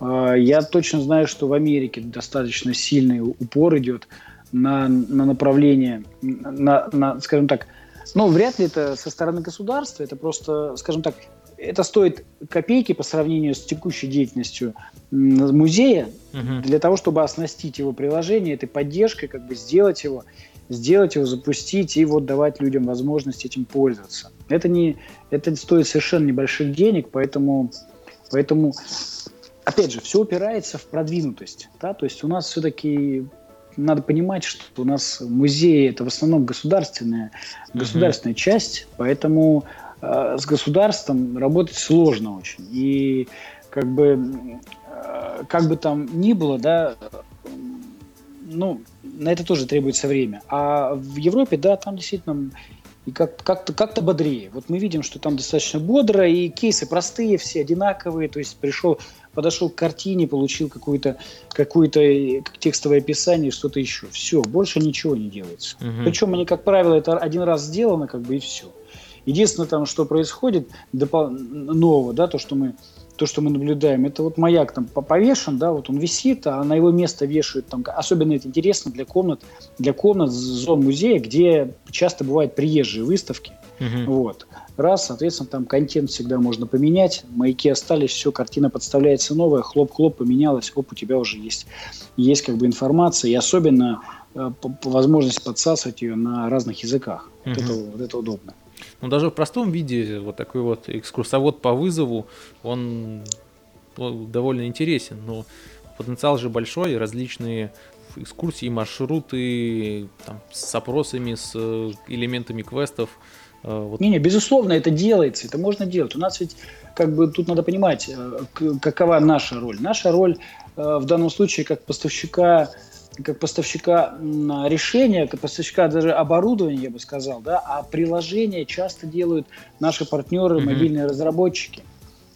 Э, я точно знаю, что в Америке достаточно сильный упор идет на, на направление, на, на, скажем так, ну, вряд ли это со стороны государства, это просто, скажем так, это стоит копейки по сравнению с текущей деятельностью музея угу. для того, чтобы оснастить его приложение этой поддержкой, как бы сделать его, сделать его, запустить и вот давать людям возможность этим пользоваться. Это не, это стоит совершенно небольших денег, поэтому, поэтому, опять же, все упирается в продвинутость, да, то есть у нас все-таки надо понимать, что у нас музеи это в основном государственная, государственная mm-hmm. часть, поэтому с государством работать сложно очень. И как бы, э, как бы там ни было, да, ну, на это тоже требуется время. А в Европе, да, там действительно и как- как-то, как-то бодрее. Вот мы видим, что там достаточно бодро, и кейсы простые, все одинаковые. То есть пришел подошел к картине, получил какое-то какое текстовое описание, что-то еще. Все, больше ничего не делается. Угу. Причем они, как правило, это один раз сделано, как бы и все. Единственное там, что происходит нового, да, то, что мы то, что мы наблюдаем, это вот маяк там повешен, да, вот он висит, а на его место вешают там, особенно это интересно для комнат, для комнат зон музея, где часто бывают приезжие выставки, угу. вот раз, соответственно, там контент всегда можно поменять, маяки остались, все, картина подставляется новая, хлоп-хлоп, поменялась, оп, у тебя уже есть, есть как бы информация, и особенно э, возможность подсасывать ее на разных языках. Угу. Вот, это, вот это удобно. Ну, даже в простом виде вот такой вот экскурсовод по вызову, он довольно интересен, но потенциал же большой, различные экскурсии, маршруты там, с опросами, с э, элементами квестов – Э, вот. Не, не, безусловно, это делается, это можно делать. У нас ведь, как бы, тут надо понимать, э, какова наша роль. Наша роль в данном случае как поставщика как поставщика решения, как поставщика даже оборудования, я бы сказал, да, а приложения часто делают наши партнеры, mm-hmm. мобильные разработчики.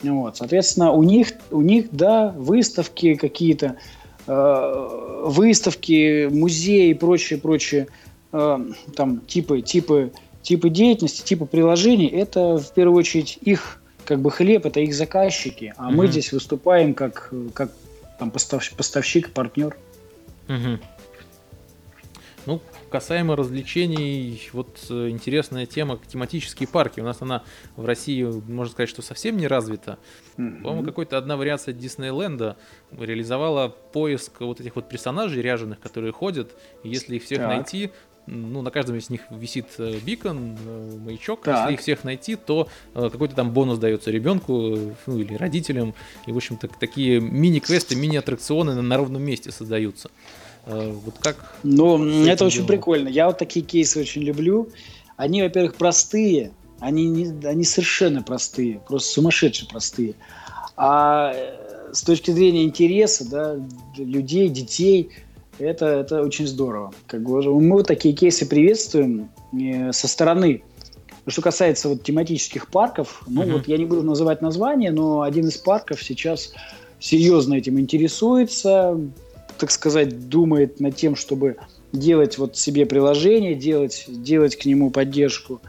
Вот, соответственно, у них, у них, да, выставки какие-то, э, выставки, музеи и прочее, прочее, э, там типы, типы типы деятельности, типы приложений, это в первую очередь их как бы хлеб, это их заказчики, а угу. мы здесь выступаем как, как там, постав, поставщик, партнер. Угу. Ну, касаемо развлечений, вот э, интересная тема тематические парки. У нас она в России, можно сказать, что совсем не развита. Mm-hmm. По-моему, какой-то одна вариация Диснейленда реализовала поиск вот этих вот персонажей ряженых, которые ходят. И если их всех так. найти, ну, на каждом из них висит э, бикон, э, маячок. Так. Если их всех найти, то э, какой-то там бонус дается ребенку ну, или родителям. И, в общем-то, такие мини-квесты, мини-аттракционы на ровном месте создаются. Вот как? Ну, это очень делом? прикольно. Я вот такие кейсы очень люблю. Они, во-первых, простые. Они, не, они совершенно простые, просто сумасшедшие простые. А с точки зрения интереса, да, людей, детей – это, это очень здорово. Как бы, мы вот такие кейсы приветствуем э, со стороны. Что касается вот тематических парков, ну uh-huh. вот я не буду называть название, но один из парков сейчас серьезно этим интересуется. так сказать, думает над тем, чтобы делать вот себе приложение, делать, делать к нему поддержку,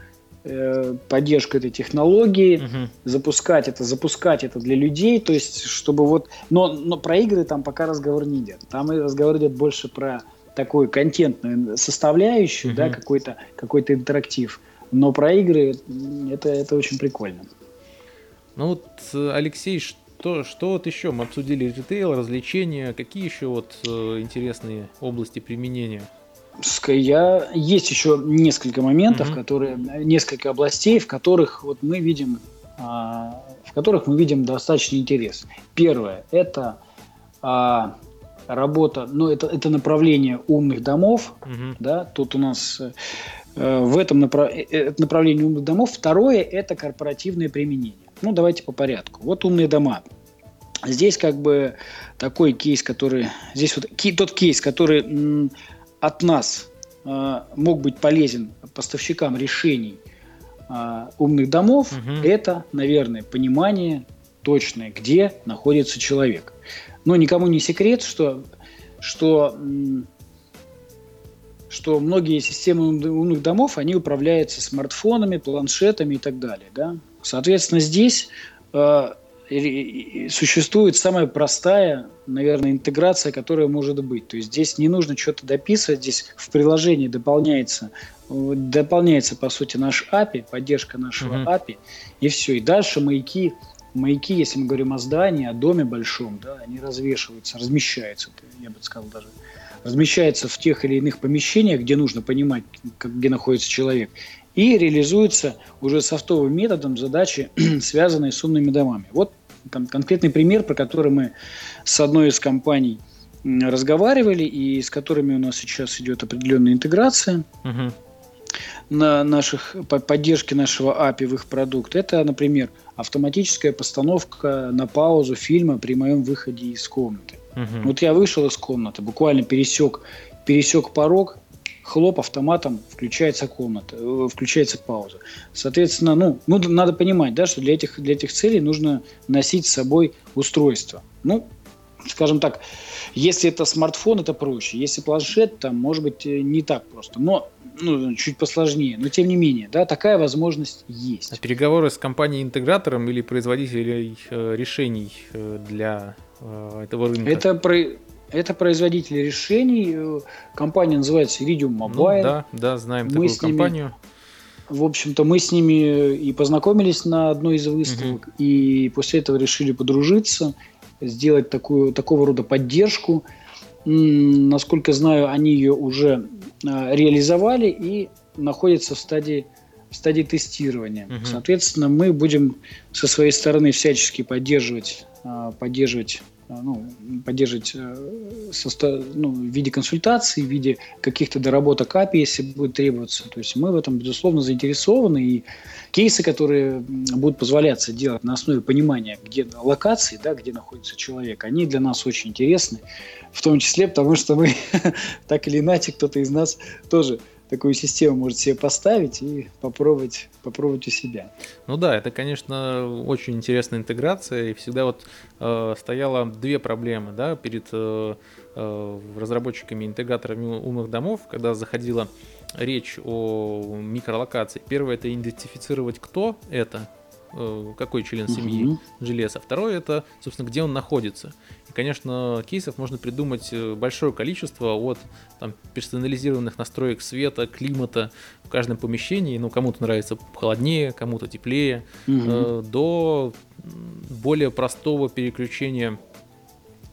поддержку этой технологии, угу. запускать это, запускать это для людей, то есть, чтобы вот, но, но про игры там пока разговор не идет. Там разговор идет больше про такую контентную составляющую, угу. да, какой-то какой интерактив. Но про игры это, это очень прикольно. Ну вот, Алексей, что, что вот еще? Мы обсудили ритейл, развлечения. Какие еще вот э, интересные области применения? Я, есть еще несколько моментов, mm-hmm. которые, несколько областей, в которых вот мы видим, а, в которых мы видим достаточный интерес. Первое – это а, работа, ну это, это направление умных домов, mm-hmm. да, тут у нас э, в этом направ... Э, это направлении умных домов. Второе – это корпоративное применение. Ну, давайте по порядку. Вот умные дома. Здесь как бы такой кейс, который... Здесь вот тот кейс, который м, от нас э, мог быть полезен поставщикам решений э, умных домов, угу. это, наверное, понимание точное, где находится человек. Но никому не секрет, что, что, что многие системы умных домов, они управляются смартфонами, планшетами и так далее. Да? Соответственно, здесь э, существует самая простая, наверное, интеграция, которая может быть. То есть здесь не нужно что-то дописывать, здесь в приложении дополняется, дополняется по сути наш API, поддержка нашего uh-huh. API, и все. И дальше маяки, маяки, если мы говорим о здании, о доме большом, да, они развешиваются, размещаются, я бы сказал даже, размещаются в тех или иных помещениях, где нужно понимать, где находится человек и реализуются уже софтовым методом задачи, связанные с умными домами. Вот кон- конкретный пример, про который мы с одной из компаний разговаривали и с которыми у нас сейчас идет определенная интеграция угу. на наших по поддержке нашего API в их продукт. Это, например, автоматическая постановка на паузу фильма при моем выходе из комнаты. Угу. Вот я вышел из комнаты, буквально пересек пересек порог, хлоп, автоматом включается комната, э, включается пауза. Соответственно, ну, ну, надо понимать, да, что для этих, для этих целей нужно носить с собой устройство. Ну, скажем так, если это смартфон, это проще. Если планшет, там, может быть, э, не так просто. Но ну, чуть посложнее. Но, тем не менее, да, такая возможность есть. А переговоры с компанией-интегратором или производителей э, решений для этого рынка? Это, про, это производители решений. Э, компания называется Iridium ну Mobile. Ну, да, да, знаем мы такую компанию. Ними, в общем-то, мы с ними и познакомились на одной из выставок, угу. и после этого решили подружиться, сделать такую, такого рода поддержку. Насколько знаю, они ее уже а, реализовали и находятся в стадии в стадии тестирования. Угу. Соответственно, мы будем со своей стороны всячески поддерживать, а, поддерживать ну, поддерживать э, состо... ну, в виде консультаций, в виде каких-то доработок API, если будет требоваться. То есть мы в этом, безусловно, заинтересованы. И кейсы, которые будут позволяться делать на основе понимания, где локации, да, где находится человек, они для нас очень интересны. В том числе, потому что мы так или иначе, кто-то из нас тоже такую систему может себе поставить и попробовать, попробовать у себя. Ну да, это, конечно, очень интересная интеграция, и всегда вот э, стояло две проблемы, да, перед э, э, разработчиками, интеграторами умных домов, когда заходила речь о микролокации. Первое это идентифицировать, кто это, Э, какой член семьи угу. железа. Второе это, собственно, где он находится. И, конечно, кейсов можно придумать э, большое количество от там, персонализированных настроек света, климата в каждом помещении. Ну, кому-то нравится холоднее, кому-то теплее, угу. э, до более простого переключения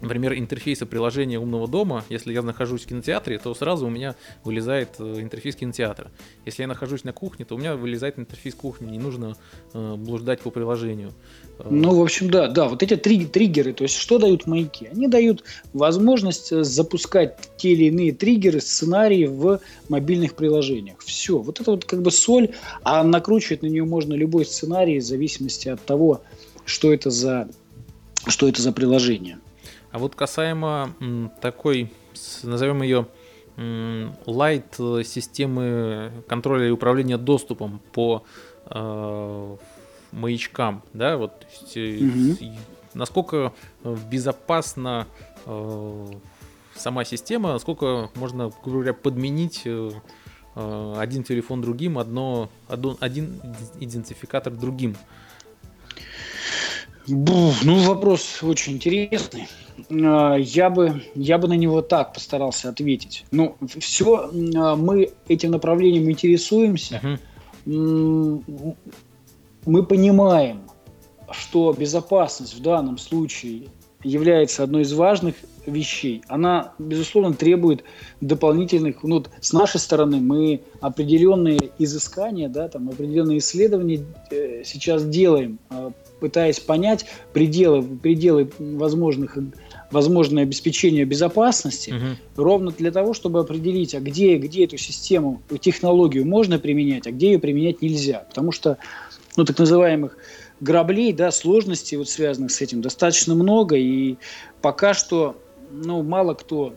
например, интерфейса приложения умного дома, если я нахожусь в кинотеатре, то сразу у меня вылезает э, интерфейс кинотеатра. Если я нахожусь на кухне, то у меня вылезает интерфейс кухни, не нужно э, блуждать по приложению. Э, ну, в общем, да, да, вот эти три триггеры, то есть что дают маяки? Они дают возможность запускать те или иные триггеры, сценарии в мобильных приложениях. Все, вот это вот как бы соль, а накручивать на нее можно любой сценарий в зависимости от того, что это за, что это за приложение. А вот касаемо такой, назовем ее light системы контроля и управления доступом по э, маячкам, да, вот угу. насколько безопасно э, сама система, насколько можно, грубо говоря, подменить э, э, один телефон другим, одно, одно, один идентификатор другим. Ну, вопрос очень интересный. А, я бы, я бы на него так постарался ответить. Ну, все, а, мы этим направлением интересуемся. Uh-huh. Мы понимаем, что безопасность в данном случае является одной из важных вещей. Она, безусловно, требует дополнительных, ну, с нашей стороны мы определенные изыскания, да, там, определенные исследования э, сейчас делаем, э, пытаясь понять пределы, пределы возможных возможное обеспечение безопасности, угу. ровно для того, чтобы определить, а где, где эту систему, технологию можно применять, а где ее применять нельзя. Потому что, ну, так называемых граблей, да, сложностей, вот связанных с этим, достаточно много, и пока что ну, мало кто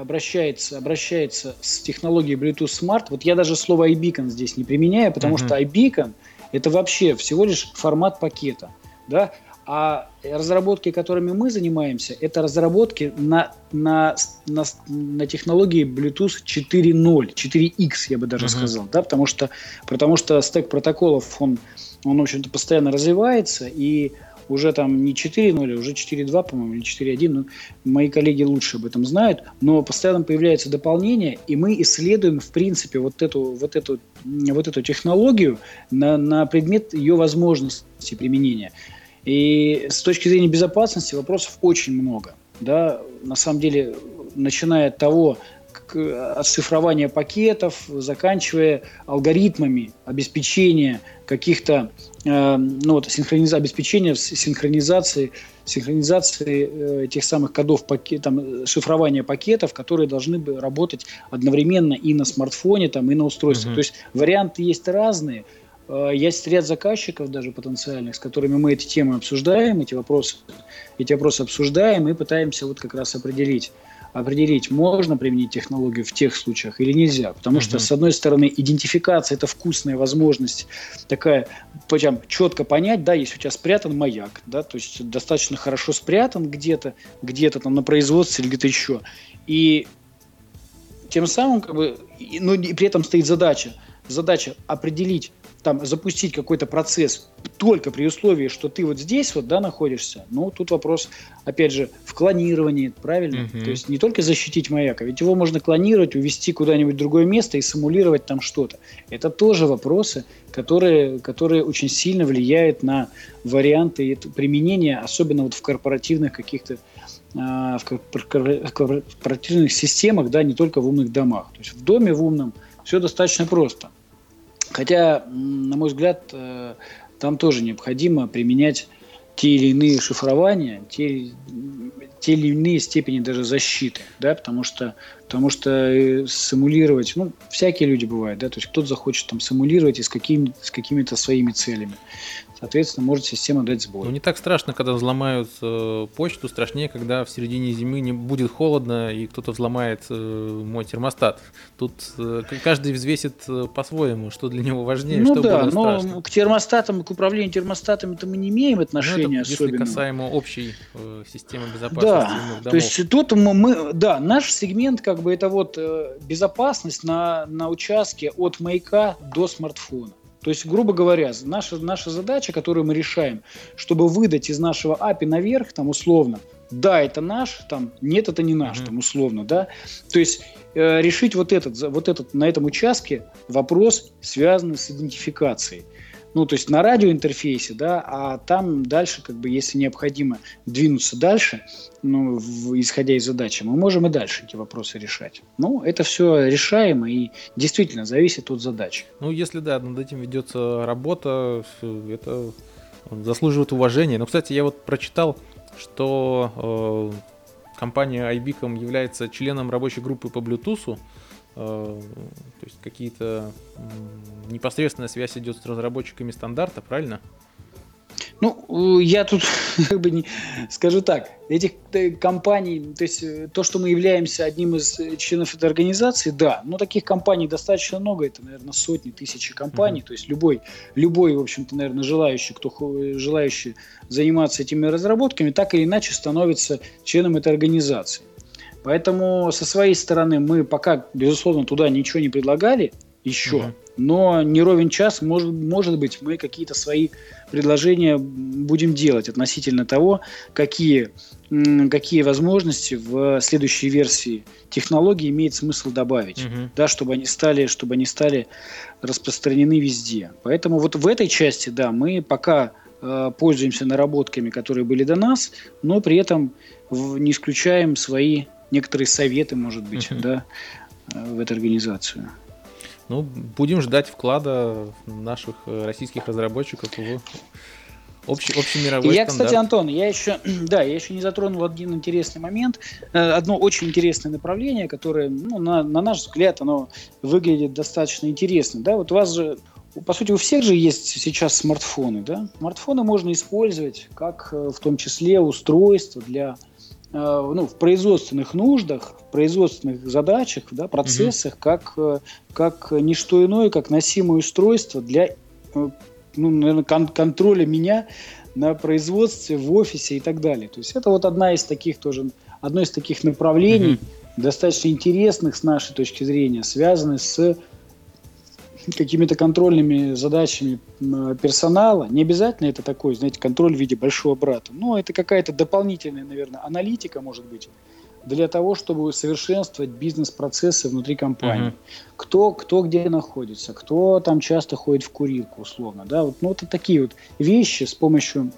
обращается, обращается с технологией Bluetooth Smart. Вот я даже слово iBeacon здесь не применяю, потому mm-hmm. что iBeacon это вообще всего лишь формат пакета. Да? А разработки, которыми мы занимаемся, это разработки на, на, на, на технологии Bluetooth 4.0, 4X, я бы даже uh-huh. сказал, да, потому что, потому что стек протоколов, он, он, в общем-то, постоянно развивается, и уже там не 4.0, а уже 4.2, по-моему, или 4.1, ну, мои коллеги лучше об этом знают, но постоянно появляется дополнение, и мы исследуем, в принципе, вот эту, вот эту, вот эту технологию на, на предмет ее возможности применения. И с точки зрения безопасности вопросов очень много. Да? На самом деле, начиная от того, оцифрования пакетов, заканчивая алгоритмами обеспечения каких-то, э, ну вот, синхрониза, обеспечения синхронизации, синхронизации э, тех самых кодов, пакет, там, шифрования пакетов, которые должны бы работать одновременно и на смартфоне, там, и на устройстве. Mm-hmm. То есть варианты есть разные. Э, есть ряд заказчиков даже потенциальных, с которыми мы эти темы обсуждаем, эти вопросы, эти вопросы обсуждаем и пытаемся вот как раз определить, определить, можно применить технологию в тех случаях или нельзя. Потому uh-huh. что, с одной стороны, идентификация – это вкусная возможность такая, прям четко понять, да, если у тебя спрятан маяк, да, то есть достаточно хорошо спрятан где-то, где-то там на производстве или где-то еще. И тем самым, как бы, ну, и при этом стоит задача, задача определить, там запустить какой-то процесс только при условии, что ты вот здесь вот, да, находишься, ну, тут вопрос, опять же, в клонировании, правильно? Uh-huh. То есть не только защитить маяк, а ведь его можно клонировать, увести куда-нибудь в другое место и симулировать там что-то. Это тоже вопросы, которые, которые очень сильно влияют на варианты применения, особенно вот в корпоративных каких-то а, в корпоративных системах, да, не только в умных домах. То есть в доме в умном все достаточно просто. Хотя, на мой взгляд, э, там тоже необходимо применять те или иные шифрования, те, те или иные степени даже защиты, да, потому что, потому что э, симулировать, ну, всякие люди бывают, да, то есть кто-то захочет там симулировать и с, какими, с какими-то своими целями соответственно, может система дать сбой. Ну, не так страшно, когда взломают э, почту, страшнее, когда в середине зимы не будет холодно и кто-то взломает э, мой термостат. Тут э, каждый взвесит э, по-своему, что для него важнее, ну, что да, более но страшно. к термостатам, к управлению термостатами-то мы не имеем отношения ну, это, особенно. Если касаемо общей э, системы безопасности да, то есть тут мы, мы, да, наш сегмент как бы это вот э, безопасность на, на участке от маяка до смартфона. То есть, грубо говоря, наша, наша задача, которую мы решаем, чтобы выдать из нашего API наверх, там условно, да, это наш, там, нет, это не наш, mm-hmm. там, условно, да. То есть э, решить вот этот, вот этот на этом участке вопрос, связанный с идентификацией ну, то есть на радиоинтерфейсе, да, а там дальше, как бы, если необходимо двинуться дальше, ну, в, исходя из задачи, мы можем и дальше эти вопросы решать. Ну, это все решаемо и действительно зависит от задачи. Ну, если, да, над этим ведется работа, это заслуживает уважения. Но, кстати, я вот прочитал, что э, компания iBeacon является членом рабочей группы по Bluetooth, то есть какие-то непосредственная связь идет с разработчиками стандарта, правильно? Ну, я тут как бы не скажу так, этих э, компаний, то есть э, то, что мы являемся одним из членов этой организации, да, но таких компаний достаточно много, это, наверное, сотни, тысячи компаний, mm-hmm. то есть любой, любой, в общем-то, наверное, желающий, кто желающий заниматься этими разработками, так или иначе становится членом этой организации. Поэтому со своей стороны мы пока, безусловно, туда ничего не предлагали еще. Угу. Но не ровен час, может, может быть, мы какие-то свои предложения будем делать относительно того, какие, какие возможности в следующей версии технологии имеет смысл добавить, угу. да, чтобы они стали, чтобы они стали распространены везде. Поэтому вот в этой части, да, мы пока э, пользуемся наработками, которые были до нас, но при этом в, не исключаем свои некоторые советы, может быть, угу. да, э, в эту организацию. Ну, будем ждать вклада наших э, российских разработчиков в общий, общий мировой я, стандарт. кстати, Антон, я еще, да, я еще не затронул один интересный момент, э, одно очень интересное направление, которое, ну, на, на наш взгляд, оно выглядит достаточно интересно, да, вот у вас же по сути, у всех же есть сейчас смартфоны, да? Смартфоны можно использовать как в том числе устройство для ну, в производственных нуждах, в производственных задачах, да, процессах, угу. как, э, как ничто иное, как носимое устройство для э, ну, наверное, кон- контроля меня на производстве, в офисе и так далее. То есть это вот одна из таких тоже, одно из таких направлений, угу. достаточно интересных с нашей точки зрения, связанных с какими-то контрольными задачами персонала. Не обязательно это такой, знаете, контроль в виде большого брата. Но это какая-то дополнительная, наверное, аналитика, может быть, для того, чтобы совершенствовать бизнес-процессы внутри компании. Uh-huh. Кто, кто где находится, кто там часто ходит в курилку, условно. Да? Вот, ну, вот такие вот вещи с помощью,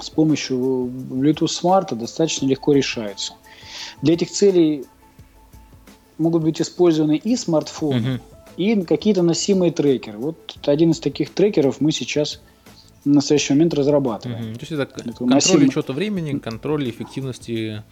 с помощью Bluetooth Smart достаточно легко решаются. Для этих целей могут быть использованы и смартфоны, uh-huh и какие-то носимые трекеры. Вот один из таких трекеров мы сейчас в настоящий момент разрабатываем. Угу. То есть это, это контроль носимый... учета времени, контроль эффективности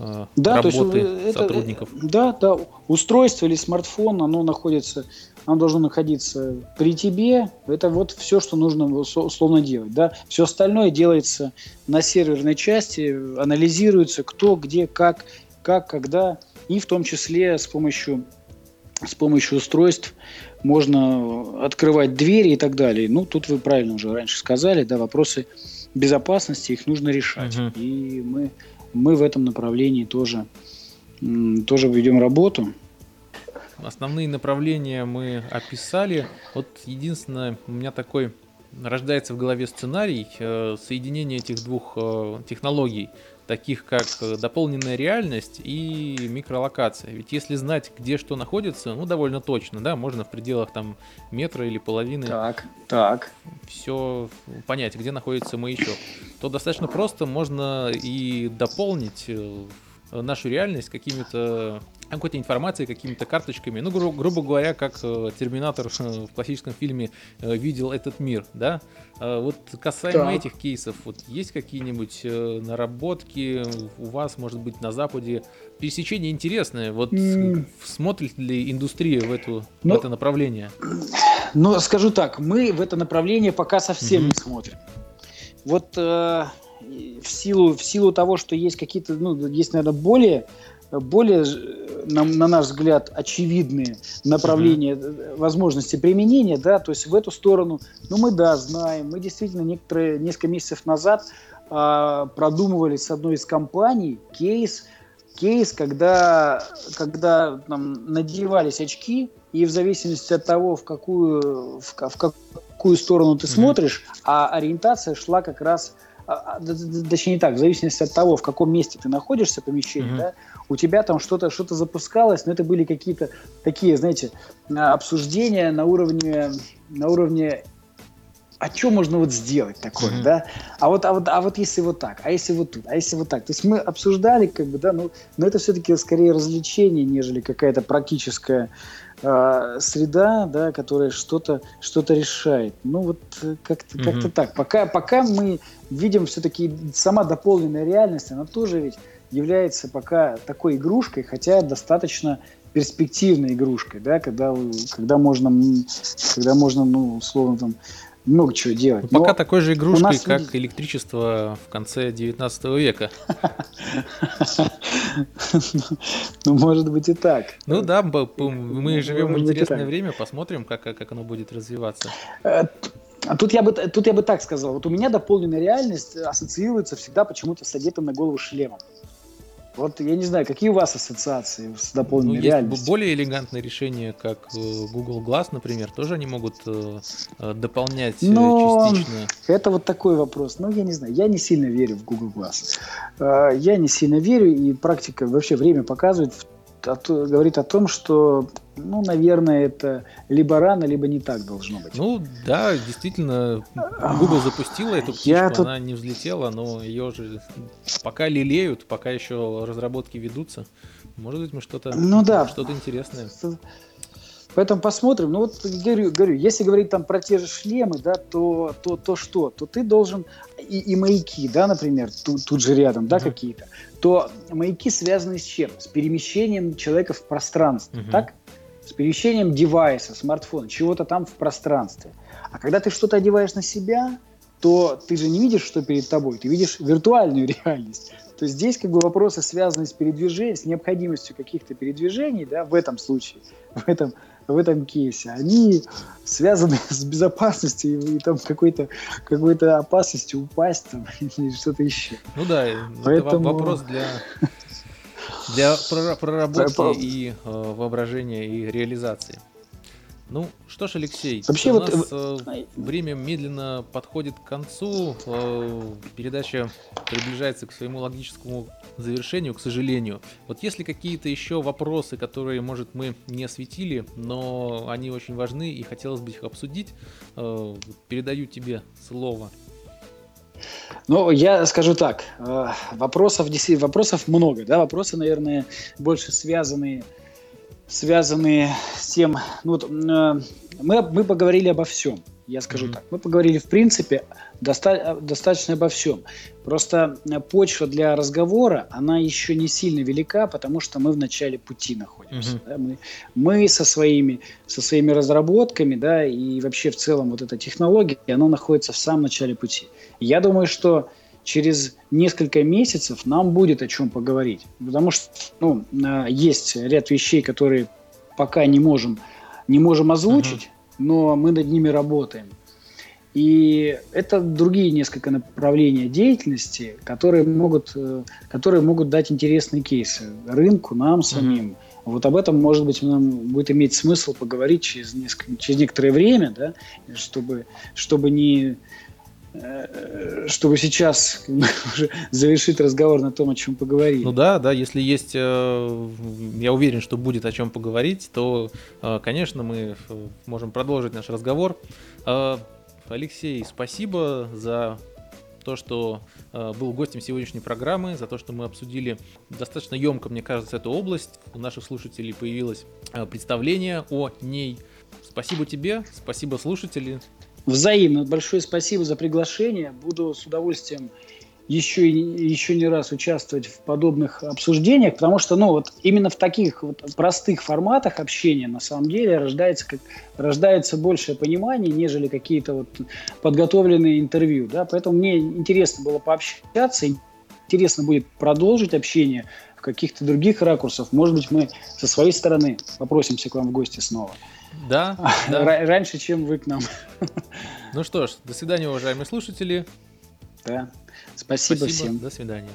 э, да, работы есть сотрудников. Это, да, да. Устройство или смартфон, оно находится, оно должно находиться при тебе. Это вот все, что нужно условно делать. Да? Все остальное делается на серверной части, анализируется кто, где, как, как, когда, и в том числе с помощью с помощью устройств можно открывать двери и так далее. Ну, тут вы правильно уже раньше сказали, да, вопросы безопасности, их нужно решать. Угу. И мы, мы в этом направлении тоже, тоже ведем работу. Основные направления мы описали. Вот единственное, у меня такой рождается в голове сценарий э, соединения этих двух э, технологий таких как э, дополненная реальность и микролокация. Ведь если знать, где что находится, ну, довольно точно, да, можно в пределах там метра или половины так, так. все понять, где находится маячок, то достаточно просто можно и дополнить э, нашу реальность какими-то какой-то информацией, какими-то карточками. Ну, гру- грубо говоря, как э, Терминатор в классическом фильме э, видел этот мир, да. Э, вот касаемо да. этих кейсов, вот есть какие-нибудь э, наработки у вас, может быть, на Западе? Пересечение интересное. Вот mm. смотрит ли индустрия в, эту, ну, в это направление? Ну, скажу так, мы в это направление пока совсем mm-hmm. не смотрим. Вот э, в силу в силу того, что есть какие-то, ну, есть, наверное, более более, на, на наш взгляд, очевидные направления uh-huh. возможности применения, да, то есть в эту сторону, ну мы да, знаем, мы действительно некоторые, несколько месяцев назад а, продумывали с одной из компаний кейс, кейс, когда, когда там, надевались очки, и в зависимости от того, в какую, в, в какую сторону ты uh-huh. смотришь, а ориентация шла как раз а, а, точнее не так, в зависимости от того, в каком месте ты находишься, помещение, mm-hmm. да, у тебя там что-то что запускалось, но это были какие-то такие, знаете, обсуждения на уровне, на уровне а что можно вот сделать такое, mm-hmm. да? А вот, а вот, а вот если вот так, а если вот тут, а если вот так. То есть мы обсуждали, как бы, да, ну, но это все-таки скорее развлечение, нежели какая-то практическая э, среда, да, которая что-то что решает. Ну вот э, как-то mm-hmm. как так. Пока, пока мы видим все-таки сама дополненная реальность, она тоже ведь является пока такой игрушкой, хотя достаточно перспективной игрушкой, да, когда, когда можно, когда можно, ну, условно, там, много чего делать. Ну, пока такой же игрушкой, как видите... электричество в конце 19 века. Ну, может быть и так. Ну да, мы живем в интересное время, посмотрим, как, как оно будет развиваться. Э, а тут я, бы, тут я бы так сказал. Вот у меня дополненная реальность ассоциируется всегда почему-то с одетым на голову шлемом. Вот я не знаю, какие у вас ассоциации с дополненной ну, реальностью? Более элегантные решения, как э, Google Glass, например, тоже они могут э, э дополнять Но частично. Это вот такой вопрос. Ну, я не знаю, я не сильно верю в Google Glass. Я не сильно верю, и практика вообще время показывает, говорит о том, что, ну, наверное, это либо рано, либо не так должно быть. Ну, да, действительно, Google запустила эту птичку, Я тут... она не взлетела, но ее же пока лелеют, пока еще разработки ведутся. Может быть, мы что-то ну, да. что-то интересное. Поэтому посмотрим. Ну вот говорю, говорю, если говорить там про те же шлемы, да, то, то, то что? То ты должен и, и маяки, да, например, тут, тут же рядом, да, mm-hmm. какие-то. То маяки связаны с чем? С перемещением человека в пространстве, mm-hmm. так? С перемещением девайса, смартфона, чего-то там в пространстве. А когда ты что-то одеваешь на себя, то ты же не видишь, что перед тобой, ты видишь виртуальную реальность. То есть здесь как бы вопросы связаны с передвижением, с необходимостью каких-то передвижений, да, в этом случае, в этом в этом кейсе, они связаны с безопасностью и, и там какой-то какой-то опасностью упасть там или что-то еще. Ну да, Поэтому... это вопрос для для проработки и э, воображения и реализации. Ну что ж, Алексей, Вообще у вот... нас э, время медленно подходит к концу. Э, передача приближается к своему логическому завершению, к сожалению. Вот если какие-то еще вопросы, которые, может, мы не осветили, но они очень важны и хотелось бы их обсудить, э, передаю тебе слово. Ну, я скажу так, э, вопросов, вопросов много, да, вопросы, наверное, больше связанные связанные с тем, ну вот, э, мы, мы поговорили обо всем, я скажу mm-hmm. так. Мы поговорили, в принципе, доста- достаточно обо всем. Просто э, почва для разговора, она еще не сильно велика, потому что мы в начале пути находимся. Mm-hmm. Да? Мы, мы со, своими, со своими разработками, да, и вообще в целом вот эта технология, она находится в самом начале пути. Я думаю, что через несколько месяцев нам будет о чем поговорить. Потому что ну, а, есть ряд вещей, которые пока не можем, не можем озвучить, uh-huh. но мы над ними работаем. И это другие несколько направления деятельности, которые могут, э, которые могут дать интересные кейсы рынку, нам самим. Mm-hmm. Вот об этом, может быть, нам будет иметь смысл поговорить через, несколько, через некоторое время, да, чтобы, чтобы не, Э, чтобы сейчас уже завершить разговор на том, о чем поговорили. Ну да, да, если есть, э, я уверен, что будет о чем поговорить, то, э, конечно, мы можем продолжить наш разговор. Алексей, спасибо за то, что был гостем сегодняшней программы, за то, что мы обсудили достаточно емко, мне кажется, эту область. У наших слушателей появилось представление о ней. Спасибо тебе, спасибо слушатели. Взаимно. Большое спасибо за приглашение. Буду с удовольствием еще, еще не раз участвовать в подобных обсуждениях, потому что, ну, вот именно в таких вот простых форматах общения на самом деле рождается, как, рождается большее понимание, нежели какие-то вот подготовленные интервью, да, поэтому мне интересно было пообщаться, интересно будет продолжить общение в каких-то других ракурсах, может быть, мы со своей стороны попросимся к вам в гости снова. Да, да. Раньше, чем вы к нам. Ну что ж, до свидания, уважаемые слушатели. Да. Спасибо, Спасибо всем. До свидания.